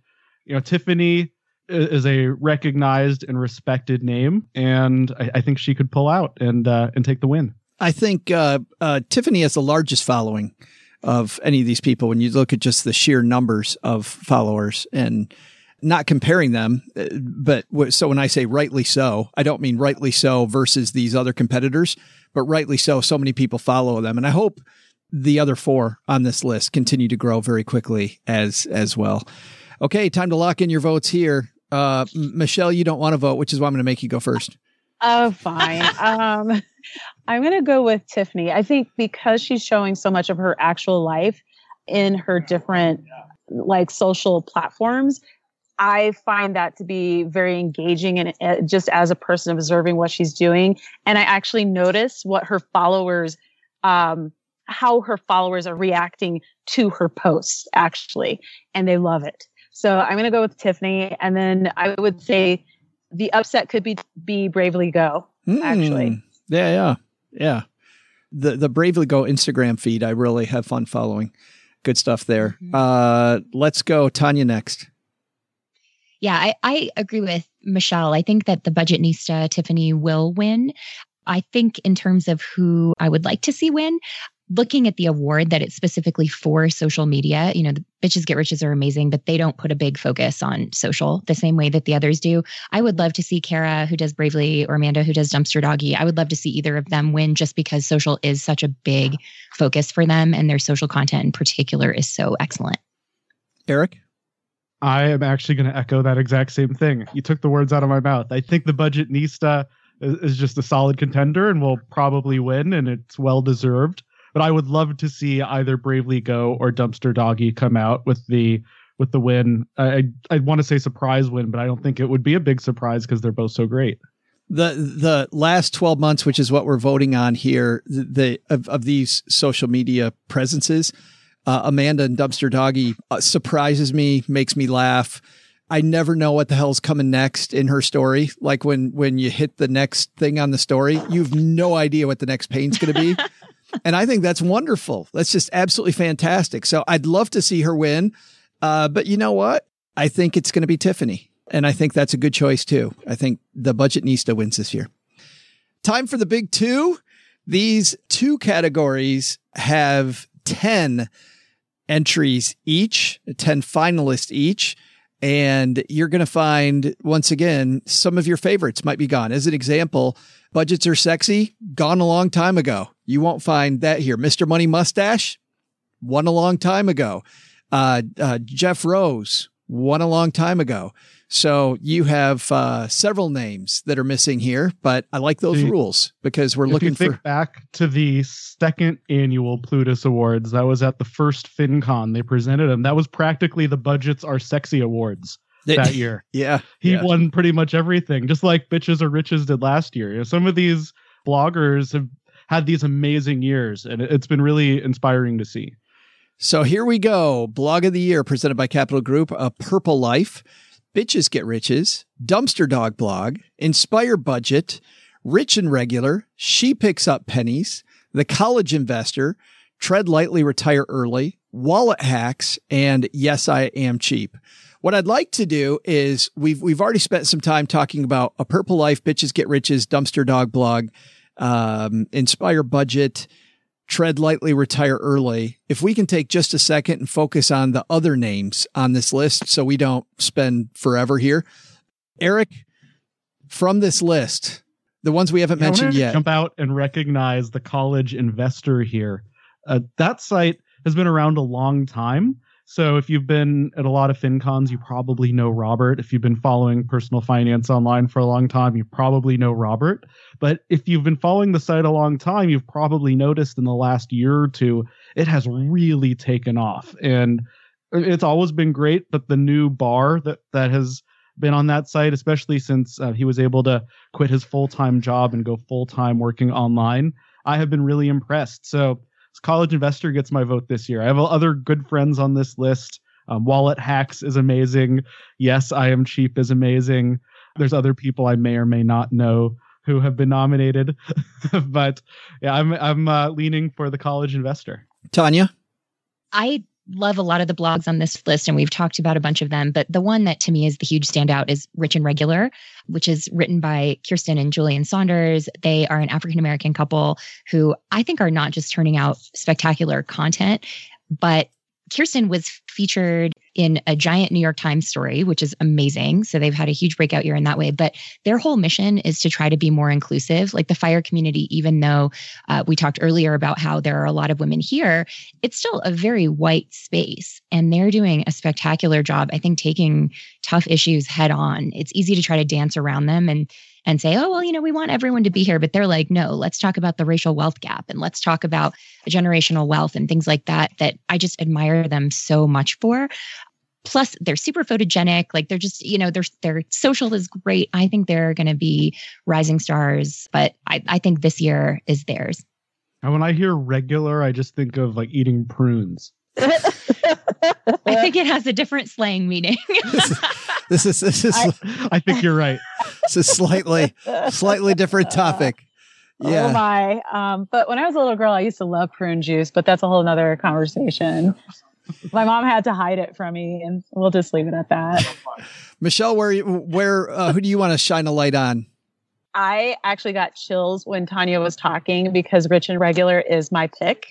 you know, Tiffany is a recognized and respected name, and I, I think she could pull out and uh, and take the win. I think uh, uh, Tiffany has the largest following of any of these people when you look at just the sheer numbers of followers and not comparing them. uh, But so when I say rightly so, I don't mean rightly so versus these other competitors, but rightly so. So many people follow them. And I hope the other four on this list continue to grow very quickly as, as well. Okay. Time to lock in your votes here. Uh, Michelle, you don't want to vote, which is why I'm going to make you go first. Oh, fine. um, I'm going to go with Tiffany. I think because she's showing so much of her actual life in her different like social platforms, I find that to be very engaging and uh, just as a person observing what she's doing. And I actually notice what her followers, um, how her followers are reacting to her posts actually, and they love it. So I'm going to go with Tiffany. And then I would say the upset could be, be Bravely Go. Actually. Mm. Yeah, yeah, yeah. The the Bravely Go Instagram feed, I really have fun following. Good stuff there. Mhm. Uh, let's go, Tanja. Next. Yeah, I, I agree with Michelle. I think that the Budgetnista Tiffany will win. I think in terms of who I would like to see win, looking at the award that it's specifically for social media, you know, the bitches get riches are amazing, but they don't put a big focus on social the same way that the others do. I would love to see Kara who does Bravely or Amanda who does Dumpster Doggy. I would love to see either of them win just because social is such a big focus for them and their social content in particular is so excellent. Eric? I am actually going to echo that exact same thing. You took the words out of my mouth. I think the Budgetnista is, is just a solid contender and will probably win, and it's well deserved. But I would love to see either Bravely Go or Dumpster Doggy come out with the with the win. I I want to say surprise win, but I don't think it would be a big surprise because they're both so great. The the last twelve months, which is what we're voting on here, the, the of, of these social media presences, uh, Amanda and Dumpster Doggy uh, surprises me, makes me laugh. I never know what the hell's coming next in her story. Like when when you hit the next thing on the story, you've no idea what the next pain's going to be. and I think that's wonderful. That's just absolutely fantastic. So I'd love to see her win. Uh, but you know what? I think it's going to be Tiffany. And I think that's a good choice too. I think the Budgetnista wins this year. Time for the big two. These two categories have 10 entries each, 10 finalists each. And you're going to find, once again, some of your favorites might be gone. As an example, budgets are sexy, gone a long time ago. You won't find that here. Mr. Money Mustache, won a long time ago. Uh, uh, Jeff Rose, won a long time ago. So you have uh, several names that are missing here, but I like those rules because we're looking for. back to the second annual Plutus Awards, that was at the first FinCon. They presented him. That was practically the budgets are sexy awards that year. yeah, He yeah. won pretty much everything, just like Bitches or Riches did last year. You know, some of these bloggers have had these amazing years, and it- it's been really inspiring to see. So here we go. Blog of the year presented by Capital Group, a Purple Life, Bitches Get Riches, Dumpster Dog Blog, Inspire Budget, Rich and Regular, She Picks Up Pennies, The College Investor, Tread Lightly, Retire Early, Wallet Hacks, and Yes, I Am Cheap. What I'd like to do is we've we've already spent some time talking about a Purple Life, Bitches Get Riches, Dumpster Dog Blog, um, Inspire Budget, tread lightly, retire early. If we can take just a second and focus on the other names on this list so we don't spend forever here. Eric, from this list, the ones we haven't Yeah, mentioned yet. Jump out and recognize the college investor here. Uh, that site has been around a long time. So if you've been at a lot of FinCons, you probably know Robert. If you've been following personal finance online for a long time, you probably know Robert. But if you've been following the site a long time, you've probably noticed in the last year or two, it has really taken off. And it's always been great, but the new bar that that has been on that site, especially since uh, he was able to quit his full time job and go full time working online, I have been really impressed. So, College Investor gets my vote this year. I have other good friends on this list. Um, Wallet Hacks is amazing. Yes, I Am Cheap is amazing. There's other people I may or may not know who have been nominated, but yeah, I'm I'm uh, leaning for the College Investor. Tanja, I love a lot of the blogs on this list, and we've talked about a bunch of them. But the one that to me is the huge standout is Rich and Regular, which is written by Kiersten and Julien Saunders. They are an African American couple who I think are not just turning out spectacular content, but Kiersten was featured in a giant New York Times story, which is amazing. So they've had a huge breakout year in that way. But their whole mission is to try to be more inclusive. Like the fire community, even though uh, we talked earlier about how there are a lot of women here, it's still a very white space. And they're doing a spectacular job, I think, taking tough issues head on. It's easy to try to dance around them and and say, oh, well, you know, we want everyone to be here. But they're like, no, let's talk about the racial wealth gap and let's talk about generational wealth and things like that, that I just admire them so much for. Plus, they're super photogenic. Like they're just, you know, their their social is great. I think they're going to be rising stars. But I, I think this year is theirs. And when I hear regular, I just think of like eating prunes. I think it has a different slang meaning. this is this is I think you're right. this is slightly slightly different topic. Yeah. Oh Yeah. my. Um, but when I was a little girl, I used to love prune juice, but that's a whole nother conversation. My mom had to hide it from me, and we'll just leave it at that. Michelle, where where uh, who do you want to shine a light on? I actually got chills when Tanja was talking because Rich and Regular is my pick.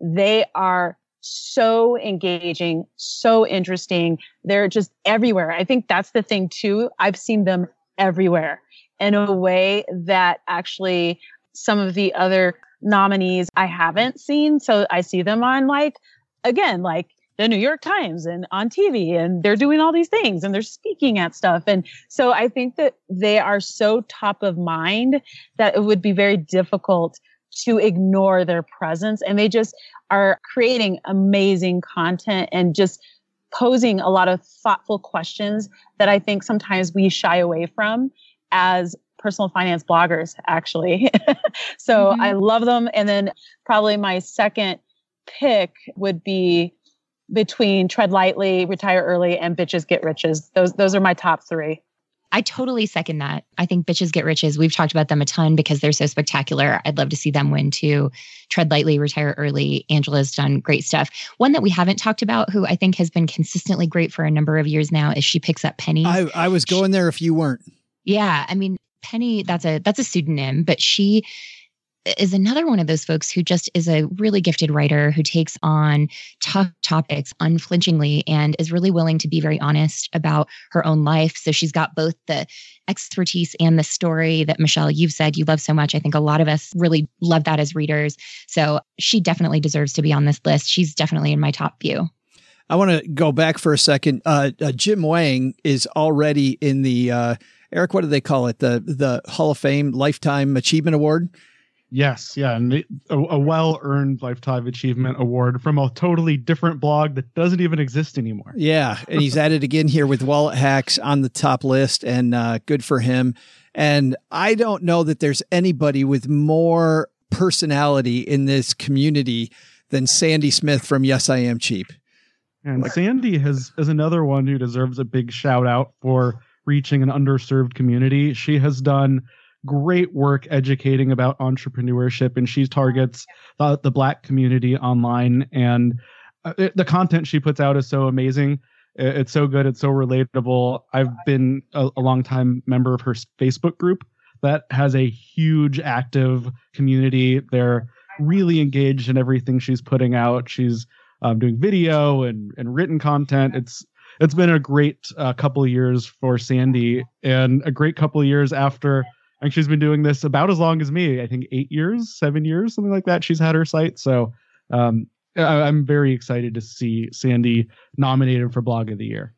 They are so engaging, so interesting. They're just everywhere. I think that's the thing too. I've seen them everywhere in a way that actually some of the other nominees I haven't seen. So I see them on like, again, like the New York Times and on TV and they're doing all these things and they're speaking at stuff. And so I think that they are so top of mind that it would be very difficult to ignore their presence. And they just are creating amazing content and just posing a lot of thoughtful questions that I think sometimes we shy away from as personal finance bloggers, actually. so mm-hmm. I love them. And then probably my second pick would be between Tread Lightly, Retire Early, and Bitches Get Riches. Those those are my top three. I totally second that. I think Bitches Get Riches, we've talked about them a ton because they're so spectacular. I'd love to see them win too. Tread Lightly, Retire Early. Angela's done great stuff. One that we haven't talked about, who I think has been consistently great for a number of years now, is She Picks Up Pennies. I, I was going there if you weren't. Yeah. I mean, Penny, that's a that's a pseudonym, but she is another one of those folks who just is a really gifted writer who takes on tough topics unflinchingly and is really willing to be very honest about her own life. So she's got both the expertise and the story that Michelle, you've said you love so much. I think a lot of us really love that as readers. So she definitely deserves to be on this list. She's definitely in my top few. I want to go back for a second. Uh, uh, Jim Wang is already in the uh, Eric. What do they call it? The the Hall of Fame Lifetime Achievement Award. Yes, yeah, and a, a well-earned lifetime achievement award from a totally different blog that doesn't even exist anymore. Yeah, and he's at it again here with Wallet Hacks on the top list, and uh, good for him. And I don't know that there's anybody with more personality in this community than Sandy Smith from Yes I Am Cheap. And like, Sandy has is another one who deserves a big shout out for reaching an underserved community. She has done great work educating about entrepreneurship and she targets the, the black community online and uh, it, the content she puts out is so amazing. It, it's so good it's so relatable. I've been a, a long time member of her facebook group that has a huge active community. They're really engaged in everything she's putting out. She's um, doing video and, and written content. It's it's been a great uh, couple years for sandy and a great couple years after and she's been doing this about as long as me. I think eight years, seven years, something like that. She's had her site. So um, I, am very excited to see Sandy nominated for Blog of the Year.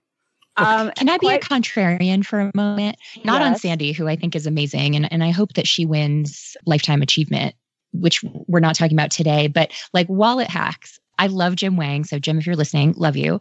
Um, Can I be quite, a contrarian for a moment? Not yes. on Sandy, who I think is amazing, and and I hope that she wins lifetime achievement, which we're not talking about today. But like wallet hacks, I love Jim Wang. So Jim, if you're listening, love you.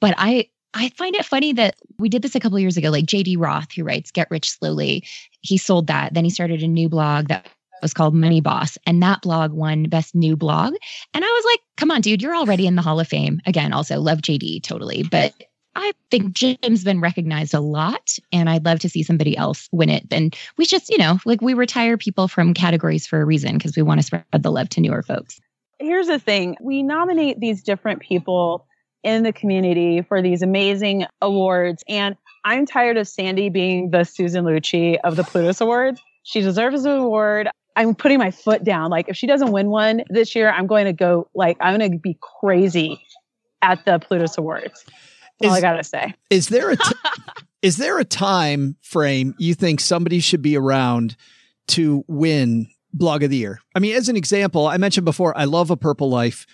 But I I find it funny that we did this a couple years ago. Like JD Roth, who writes Get Rich Slowly, he sold that. Then he started a new blog that was called Money Boss, and that blog won Best New Blog. And I was like, "Come on, dude, you're already in the Hall of Fame." Again, also love JD totally, but I think Jim's been recognized a lot, and I'd love to see somebody else win it. And we just, you know, like we retire people from categories for a reason because we want to spread the love to newer folks. Here's the thing: we nominate these different people in the community for these amazing awards. And I'm tired of Sandy being the Susan Lucci of the Plutus Awards. She deserves an award. I'm putting my foot down. Like, if she doesn't win one this year, I'm going to go, like, I'm going to be crazy at the Plutus Awards. That's all I got to say. Is there a t- is there a time frame you think somebody should be around to win blog of the year? I mean, as an example, I mentioned before, I love a purple life,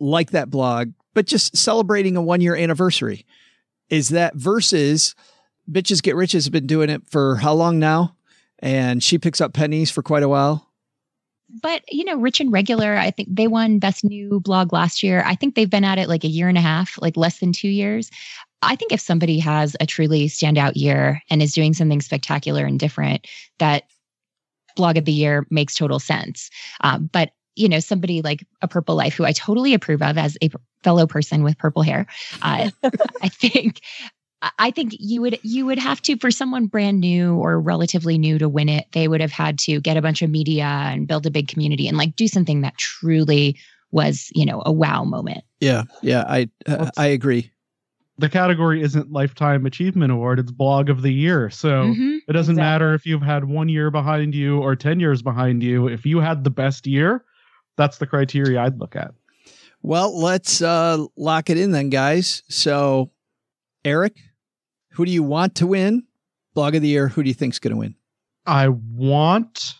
like that blog but just celebrating a one year anniversary. Is that versus Bitches Get Rich has been doing it for how long now? And she picks up pennies for quite a while. But, you know, Rich and Regular, I think they won Best New Blog last year. I think they've been at it like a year and a half, like less than two years. I think if somebody has a truly standout year and is doing something spectacular and different, that blog of the year makes total sense. Um, but you know, somebody like a Purple Life, who I totally approve of as a fellow person with purple hair, uh, I think I think you would you would have to for someone brand new or relatively new to win it, they would have had to get a bunch of media and build a big community and like do something that truly was, you know, a wow moment. Yeah, yeah, I uh, I agree. The category isn't lifetime achievement award; it's blog of the year. So mm-hmm, it doesn't exactly. matter if you've had one year behind you or ten years behind you. If you had the best year, that's the criteria I'd look at. Well, let's uh, lock it in then, guys. So, Eric, who do you want to win? Blog of the year. Who do you think's going to win? I want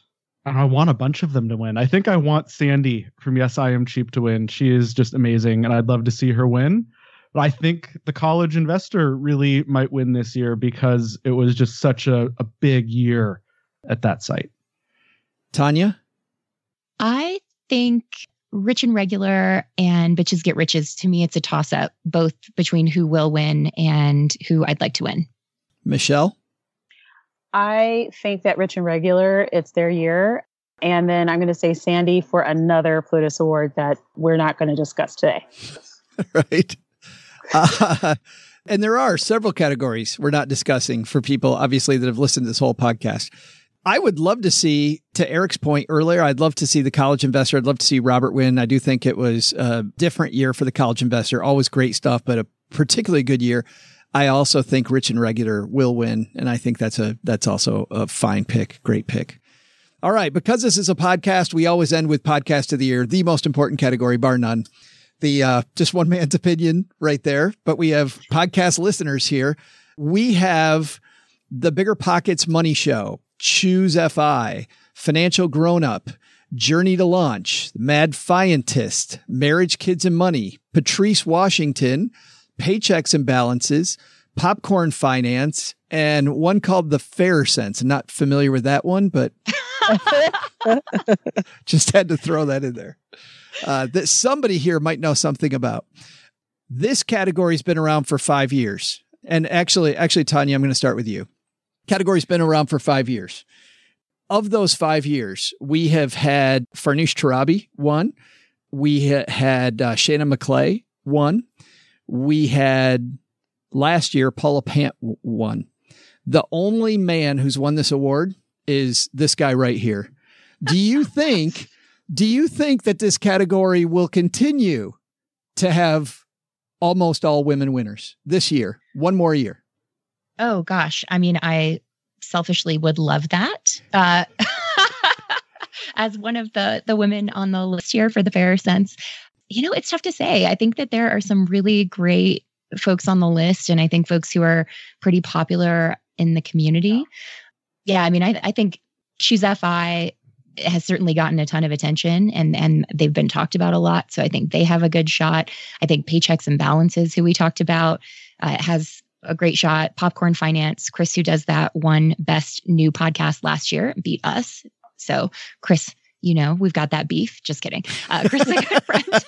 and I want a bunch of them to win. I think I want Sandy from Yes I Am Cheap to win. She is just amazing and I'd love to see her win. But I think the college investor really might win this year because it was just such a, a big year at that site. Tanja? I think Rich and Regular and Bitches Get Riches, to me, it's a toss up, both between who will win and who I'd like to win. Michelle? I think that Rich and Regular, it's their year. And then I'm going to say Sandy for another Plutus Award that we're not going to discuss today. right. Uh, and there are several categories we're not discussing for people, obviously, that have listened to this whole podcast. I would love to see, to Eric's point earlier, I'd love to see the college investor. I'd love to see Robert win. I do think it was a different year for the college investor. Always great stuff, but a particularly good year. I also think Rich and Regular will win, and I think that's a that's also a fine pick, great pick. All right, because this is a podcast, we always end with podcast of the year, the most important category, bar none. The uh, just one man's opinion right there, but we have podcast listeners here. We have the Bigger Pockets Money Show, Choose FI, Financial Grown Up, Journey to Launch, Mad Fientist, Marriage, Kids, and Money, Patrice Washington, paychecks and balances, popcorn finance, and one called the Fairer Cents. I'm not familiar with that one, but just had to throw that in there. Uh, that somebody here might know something about. This category's been around for five years. And actually, actually, Tanja, I'm going to start with you. Category's been around for five years. Of those five years, we have had Farnoosh Torabi one. We ha- had uh, Shana McClay one we had last year Paula Pant won. The only man who's won this award is this guy right here. Do you think do you think that this category will continue to have almost all women winners this year? One more year. Oh gosh, I mean I selfishly would love that. Uh, as one of the the women on the list here for the Fairer Cents, you know, it's tough to say. I think that there are some really great folks on the list, and I think folks who are pretty popular in the community. Yeah, I mean, I, I think Choose FI has certainly gotten a ton of attention and and they've been talked about a lot. So I think they have a good shot. I think Paychecks and Balances, who we talked about, uh, has a great shot. Popcorn Finance, Chris, who does that, won best new podcast last year, beat us. So Chris you know, we've got that beef. Just kidding. Uh, Chris is a good friend.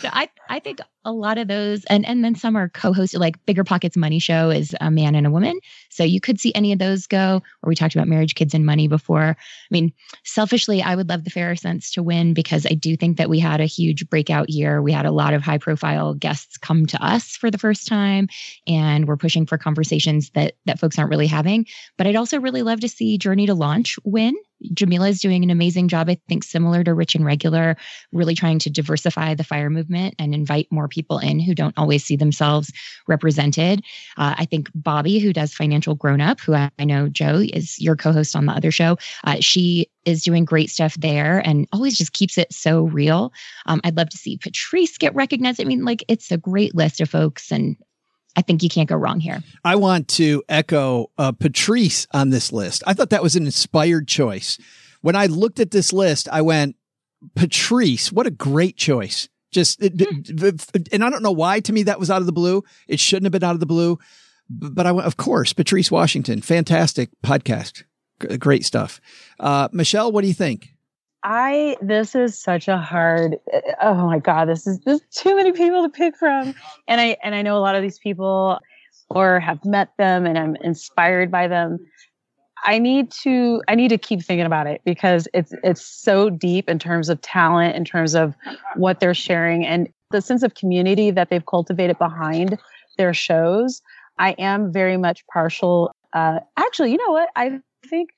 so I, I think a lot of those, and and then some are co-hosted. Like Bigger Pockets Money Show is a man and a woman, so you could see any of those go. Or we talked about marriage, kids, and money before. I mean, selfishly, I would love the Fairer Cents to win because I do think that we had a huge breakout year. We had a lot of high-profile guests come to us for the first time, and we're pushing for conversations that that folks aren't really having. But I'd also really love to see Journey to Launch win Jamila is doing an amazing job, I think, similar to Rich and Regular, really trying to diversify the fire movement and invite more people in who don't always see themselves represented. Uh, I think Bobby, who does Financial Grown Up, who I, I know Joe is your co host on the other show, uh, she is doing great stuff there and always just keeps it so real. Um, I'd love to see Patrice get recognized. I mean, like, it's a great list of folks, and I think you can't go wrong here. I want to echo uh, Patrice on this list. I thought that was an inspired choice. When I looked at this list, I went, Patrice, what a great choice. Just, hmm. and I don't know why to me that was out of the blue. It shouldn't have been out of the blue. But I went, of course, Patrice Washington, fantastic podcast. Great stuff. Uh, Michelle, what do you think? I this is such a hard oh my god this is there's too many people to pick from and I and I know a lot of these people or have met them and I'm inspired by them I need to I need to keep thinking about it because it's it's so deep in terms of talent in terms of what they're sharing and the sense of community that they've cultivated behind their shows I am very much partial uh actually you know what I think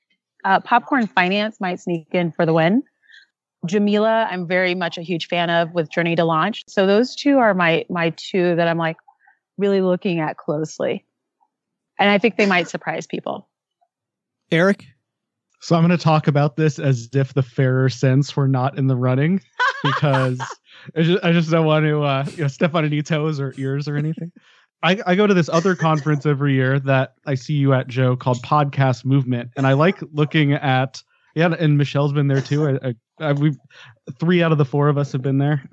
uh, popcorn finance might sneak in for the win Jamila, I'm very much a huge fan of with Journey to Launch. So those two are my my two that I'm like really looking at closely. And I think they might surprise people. Eric? So I'm going to talk about this as if the Fairer Cents were not in the running because I, just, I just don't want to uh, you know, step on any toes or ears or anything. I, I go to this other conference every year that I see you at, Joe, called Podcast Movement, and I like looking at yeah, and Michelle's been there too. I, I, we three out of the four of us have been there.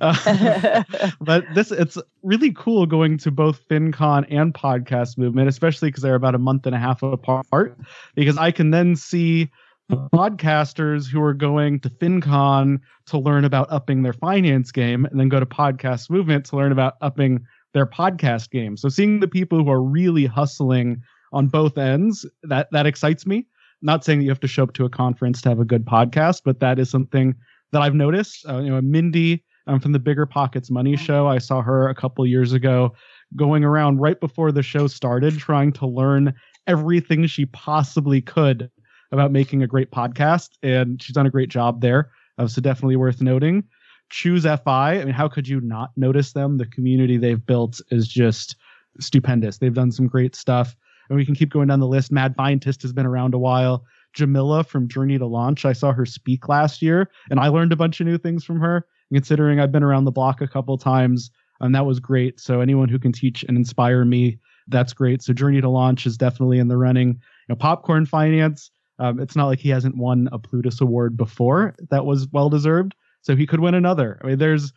Uh, but this it's really cool going to both FinCon and Podcast Movement, especially because they're about a month and a half apart. Because I can then see podcasters who are going to FinCon to learn about upping their finance game, and then go to Podcast Movement to learn about upping their podcast game. So seeing the people who are really hustling on both ends that that excites me not saying that you have to show up to a conference to have a good podcast, but that is something that I've noticed. Uh, you know, Mindy um, from the Bigger Pockets Money Show, I saw her a couple years ago going around right before the show started, trying to learn everything she possibly could about making a great podcast, and she's done a great job there. Uh, so definitely worth noting. Choose FI. I mean, how could you not notice them? The community they've built is just stupendous. They've done some great stuff and we can keep going down the list. Mad Fientist has been around a while. Jamila from Journey to Launch, I saw her speak last year, and I learned a bunch of new things from her. Considering I've been around the block a couple times, and that was great. So anyone who can teach and inspire me, that's great. So Journey to Launch is definitely in the running. You know, Popcorn Finance. Um, it's not like he hasn't won a Plutus Award before. That was well deserved. So he could win another. I mean, there's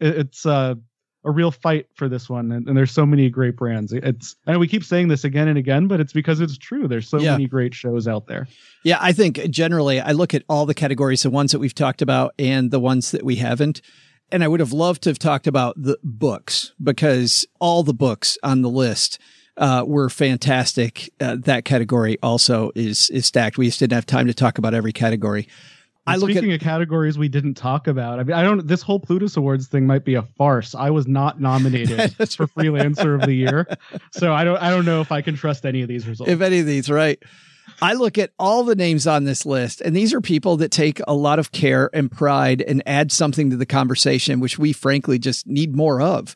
it's uh a real fight for this one and, and, there's so many great brands it's and we keep saying this again and again but it's because it's true there's so yeah. many great shows out there yeah i think generally i look at all the categories the ones that we've talked about and the ones that we haven't and i would have loved to have talked about the books because all the books on the list uh, were fantastic. Uh, that category also is is stacked. We just didn't have time to talk about every category. I look Speaking at, of categories we didn't talk about, I mean, I don't. This whole Plutus Awards thing might be a farce. I was not nominated for. Freelancer of the Year, so I don't. I don't know if I can trust any of these results. If any of these, right? I look at all the names on this list, and these are people that take a lot of care and pride and add something to the conversation, which we frankly just need more of.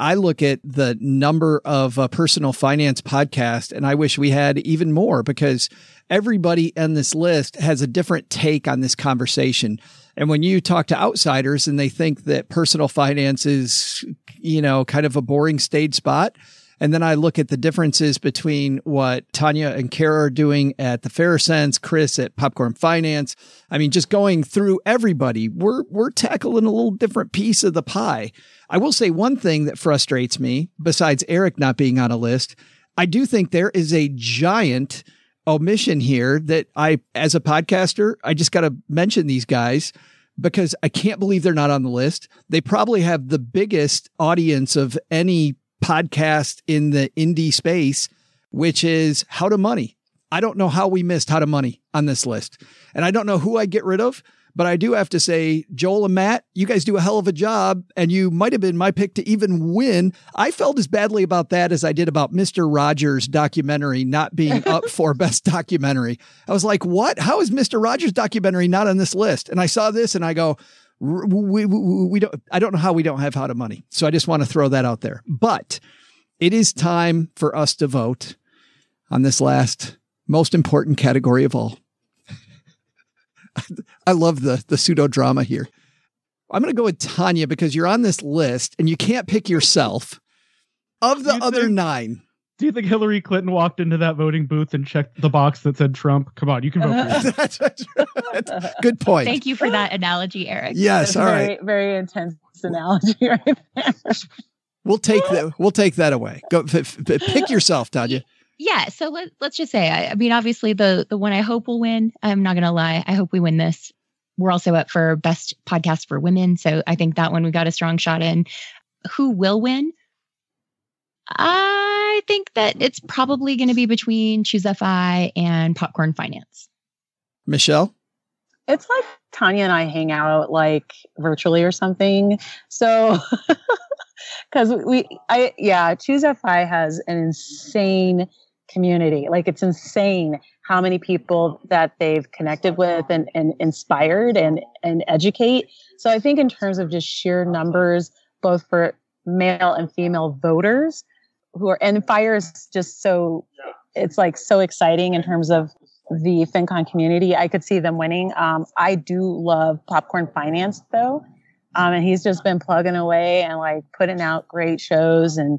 I look at the number of uh, personal finance podcasts, and I wish we had even more because everybody on this list has a different take on this conversation. And when you talk to outsiders and they think that personal finance is, you know, kind of a boring stage spot, and then I look at the differences between what Tanja and Kara are doing at the Fairer Cents, Chris at Popcorn Finance. I mean, just going through everybody, we're we're tackling a little different piece of the pie. I will say one thing that frustrates me, besides Eric not being on a list, I do think there is a giant omission here that I, as a podcaster, I just got to mention these guys because I can't believe they're not on the list. They probably have the biggest audience of any podcast in the indie space, which is How to Money. I don't know how we missed How to Money on this list. And I don't know who I get rid of, but I do have to say, Joel and Matt, you guys do a hell of a job, and you might have been my pick to even win. I felt as badly about that as I did about Mr. Rogers' documentary not being up for best documentary. I was like, what? How is Mr. Rogers' documentary not on this list? And I saw this and I go, we, we, we don't, I don't know how we don't have how to money. So I just want to throw that out there. But it is time for us to vote on this last most important category of all I love the the pseudo drama here. I'm going to go with Tanja because you're on this list and you can't pick yourself. Of the other think, nine, do you think Hillary Clinton walked into that voting booth and checked the box that said Trump? Come on, you can vote for that. Good point. Thank you for that analogy, Eric. Yes, That's all very, right. Very intense analogy right there. We'll take that. We'll take that away. Go f- f- pick yourself, Tanja yeah so let, let's just say I, I, mean obviously the the one i hope will win i'm not gonna lie i hope we win this we're also up for best podcast for women so i think that one we got a strong shot in who will win i think that it's probably going to be between choose fi and popcorn finance michelle it's like tanja and i hang out like virtually or something so because we i yeah choose fi has an insane community. Like it's insane how many people that they've connected with and, and inspired and, and educate. So I think in terms of just sheer numbers, both for male and female voters who are, and fire is just so, it's like so exciting in terms of the FinCon community. I could see them winning. Um, I do love popcorn finance though. Um, and he's just been plugging away and like putting out great shows. And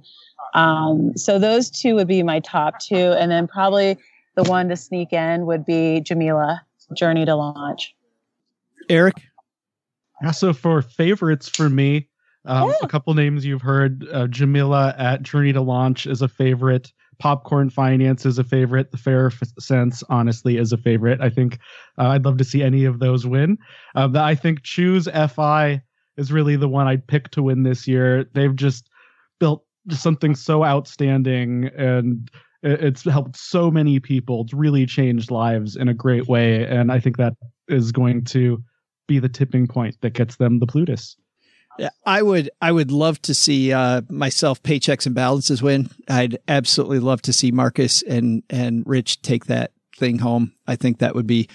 um, so those two would be my top two. And then probably the one to sneak in would be Jamila, Journey to Launch. Eric? Yeah, so for favorites for me, um, Yeah. a couple names you've heard. Uh, Jamila at Journey to Launch is a favorite. Popcorn Finance is a favorite. The Fair Sense, honestly, is a favorite. I think uh, I'd love to see any of those win. Uh, but I think Choose FI is really the one I'd pick to win this year. They've just built something so outstanding and it- it's helped so many people. It's really changed lives in a great way. And I think that is going to be the tipping point that gets them the Plutus. Yeah, I would I would love to see uh, myself paychecks and balances win. I'd absolutely love to see Marcus and and Rich take that thing home. I think that would be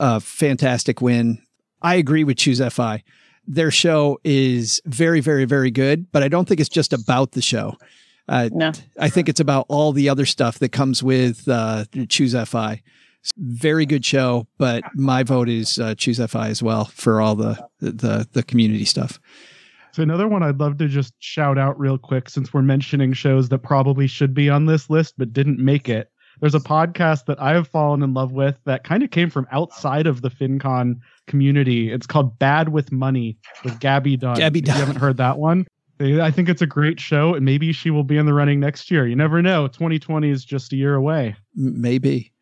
a fantastic win. I agree with Choose FI. Their show is very very very good, but I don't think it's just about the show. Uh, No. I think it's about all the other stuff that comes with uh, Choose FI. Very good show, but my vote is uh, Choose FI as well for all the the the community stuff. So another one I'd love to just shout out real quick since we're mentioning shows that probably should be on this list but didn't make it. There's a podcast that I have fallen in love with that kind of came from outside of the FinCon community. It's called Bad with Money with Gabby Dunn. Gabby Dunn. If you haven't heard that one? I think it's a great show and maybe she will be in the running next year. You never know. 2020 is just a year away. Maybe.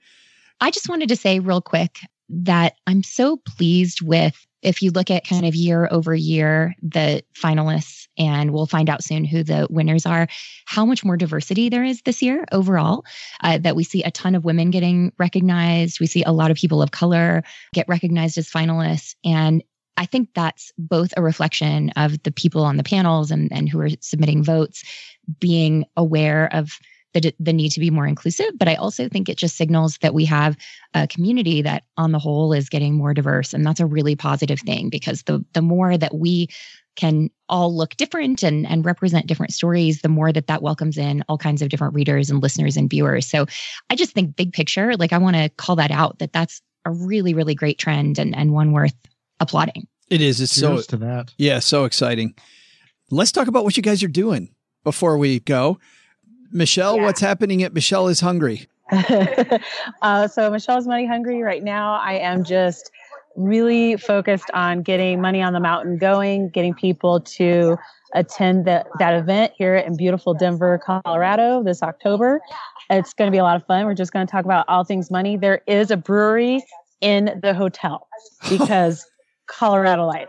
I just wanted to say real quick that I'm so pleased with if you look at kind of year over year the finalists and we'll find out soon who the winners are how much more diversity there is this year overall uh, that we see a ton of women getting recognized. We see a lot of people of color get recognized as finalists. And I think that's both a reflection of the people on the panels and, and who are submitting votes being aware of the, the need to be more inclusive. But I also think it just signals that we have a community that on the whole is getting more diverse. And that's a really positive thing because the, the more that we can all look different and, and represent different stories, the more that that welcomes in all kinds of different readers and listeners and viewers. So I just think big picture, like I want to call that out that that's a really, really great trend and, and one worth applauding. It is. It's so Cheers to that. yeah, so exciting. Let's talk about what you guys are doing before we go. Michelle, Yeah. what's happening at Michelle is Hungry? uh, so Michelle's money hungry right now. I am just really focused on getting money on the mountain going, getting people to attend that that event here in beautiful Denver, Colorado this October. It's going to be a lot of fun. We're just going to talk about all things money. There is a brewery in the hotel because Colorado life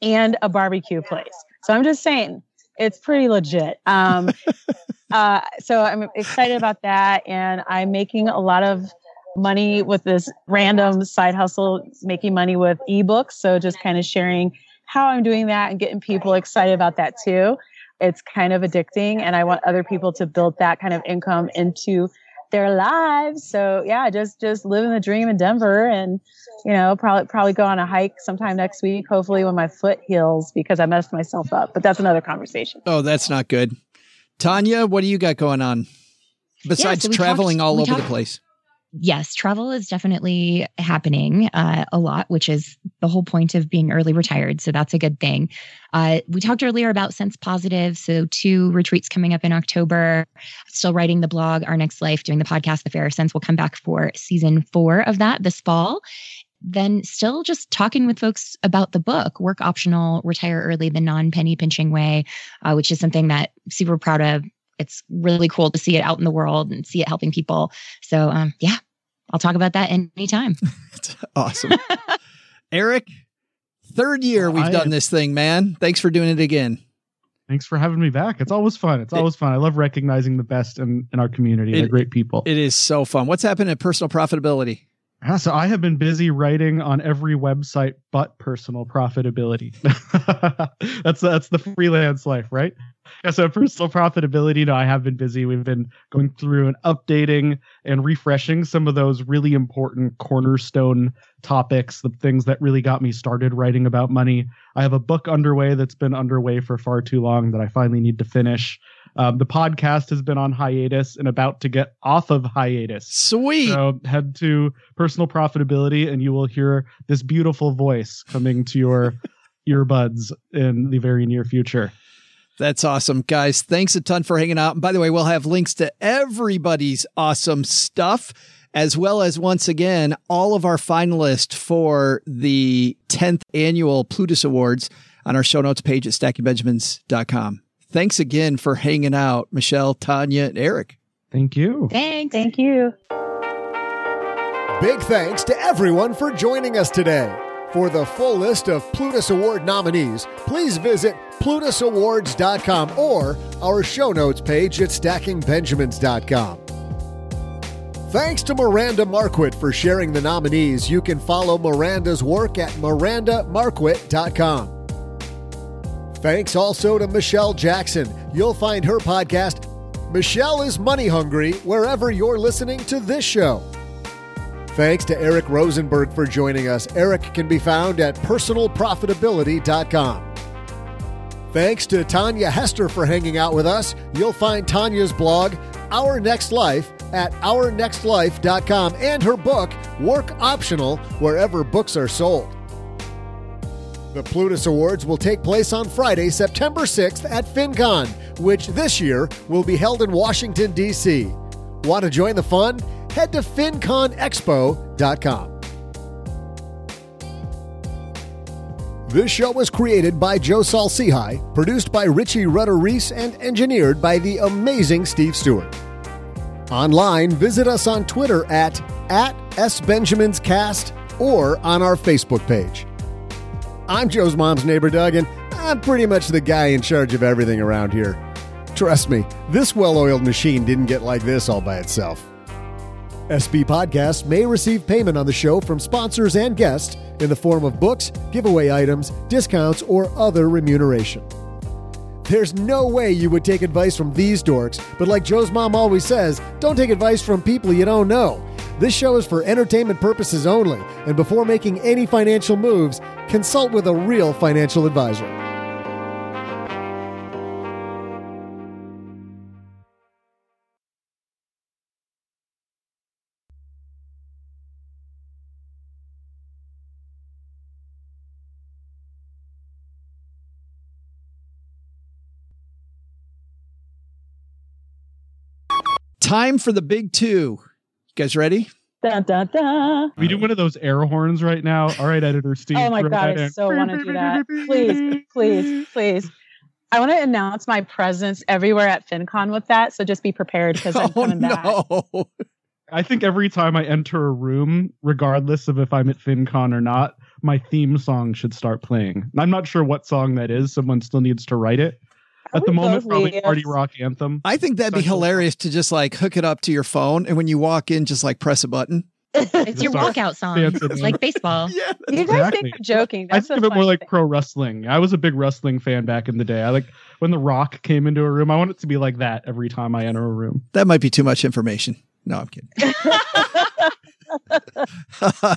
and a barbecue place. So I'm just saying it's pretty legit. Um, uh, so I'm excited about that, and I'm making a lot of money with this random side hustle, making money with ebooks. So just kind of sharing how I'm doing that and getting people excited about that too. It's kind of addicting, and I want other people to build that kind of income into their lives. So yeah, just just living the dream in Denver, and you know probably probably go on a hike sometime next week. Hopefully when my foot heals because I messed myself up. But that's another conversation. Oh, that's not good. Tanja, what do you got going on besides so traveling talked- all over the place? yes, travel is definitely happening uh, a lot, which is the whole point of being early retired. So that's a good thing. Uh, we talked earlier about Cents Positive. So, two retreats coming up in October. Still writing the blog, Our Next Life, doing the podcast, The Fairer Cents will come back for season four of that this fall. Then, still just talking with folks about the book, Work Optional, Retire Early, the Non Penny Pinching Way, uh, which is something that I'm super proud of. It's really cool to see it out in the world and see it helping people. So, um, yeah, I'll talk about that anytime. It's awesome. Eric, third year we've I done am- this thing, man. Thanks for doing it again. Thanks for having me back. It's always fun. It's It- always fun. I love recognizing the best in, in our community. They're It- great people. It is so fun. What's happening at personal profitability? Yeah, so I have been busy writing on every website but personal profitability. that's that's the freelance life, right? Yeah, so personal profitability. No, I have been busy. We've been going through and updating and refreshing some of those really important cornerstone topics, the things that really got me started writing about money. I have a book underway that's been underway for far too long that I finally need to finish. Um, the podcast has been on hiatus and about to get off of hiatus. Sweet. So head to personal profitability and you will hear this beautiful voice coming to your earbuds in the very near future. That's awesome, guys. Thanks a ton for hanging out. And by the way, we'll have links to everybody's awesome stuff, as well as once again, all of our finalists for the 10th annual Plutus Awards on our show notes page at stackingbenjamins.com. Thanks again for hanging out, Michelle, Tanja, and Eric. Thank you. Thanks. Thank you. Big thanks to everyone for joining us today. For the full list of Plutus Award nominees, please visit PlutusAwards.com or our show notes page at StackingBenjamins.com. Thanks to Miranda Marquit for sharing the nominees. You can follow Miranda's work at MirandaMarquit.com. Thanks also to Michelle Jackson. You'll find her podcast, Michelle is Money Hungry, wherever you're listening to this show. Thanks to Eric Rosenberg for joining us. Eric can be found at personalprofitability.com. Thanks to Tanja Hester for hanging out with us. You'll find Tanja's blog, Our Next Life, at ournextlife.com and her book, Work Optional, wherever books are sold. The Plutus Awards will take place on Friday, September 6th at FinCon, which this year will be held in Washington, D.C. Want to join the fun? Head to finconexpo.com. This show was created by Joe Saul-Sehy, produced by Richie Rudder Reese, and engineered by the amazing Steve Stewart. Online, visit us on Twitter at, at SBenjaminsCast or on our Facebook page. I'm Joe's mom's neighbor, Doug, and I'm pretty much the guy in charge of everything around here. Trust me, this well oiled machine didn't get like this all by itself. SB Podcasts may receive payment on the show from sponsors and guests in the form of books, giveaway items, discounts, or other remuneration. There's no way you would take advice from these dorks, but like Joe's mom always says, don't take advice from people you don't know. This show is for entertainment purposes only, and before making any financial moves, consult with a real financial advisor. Time for the big two. You guys ready? Dun, dun, dun. We do one of those air horns right now. All right, editor Steve. Oh my throw god, that I in. so want to do that. Please, please, please. I want to announce my presence everywhere at FinCon with that. So just be prepared because I'm Oh, coming back. no. I think every time I enter a room, regardless of if I'm at FinCon or not, my theme song should start playing. I'm not sure what song that is. Someone still needs to write it. At the moment, probably need- Party Rock Anthem. I think that'd be hilarious to just like hook it up to your phone. And when you walk in, just like press a button. It's your Sorry. walkout song. It's like baseball. Yeah. You guys Exactly. think I'm joking. I think the of it more like thing. pro wrestling. I was a big wrestling fan back in the day. I like when The Rock came into a room. I want it to be like that every time I enter a room. That might be too much information. No, I'm kidding.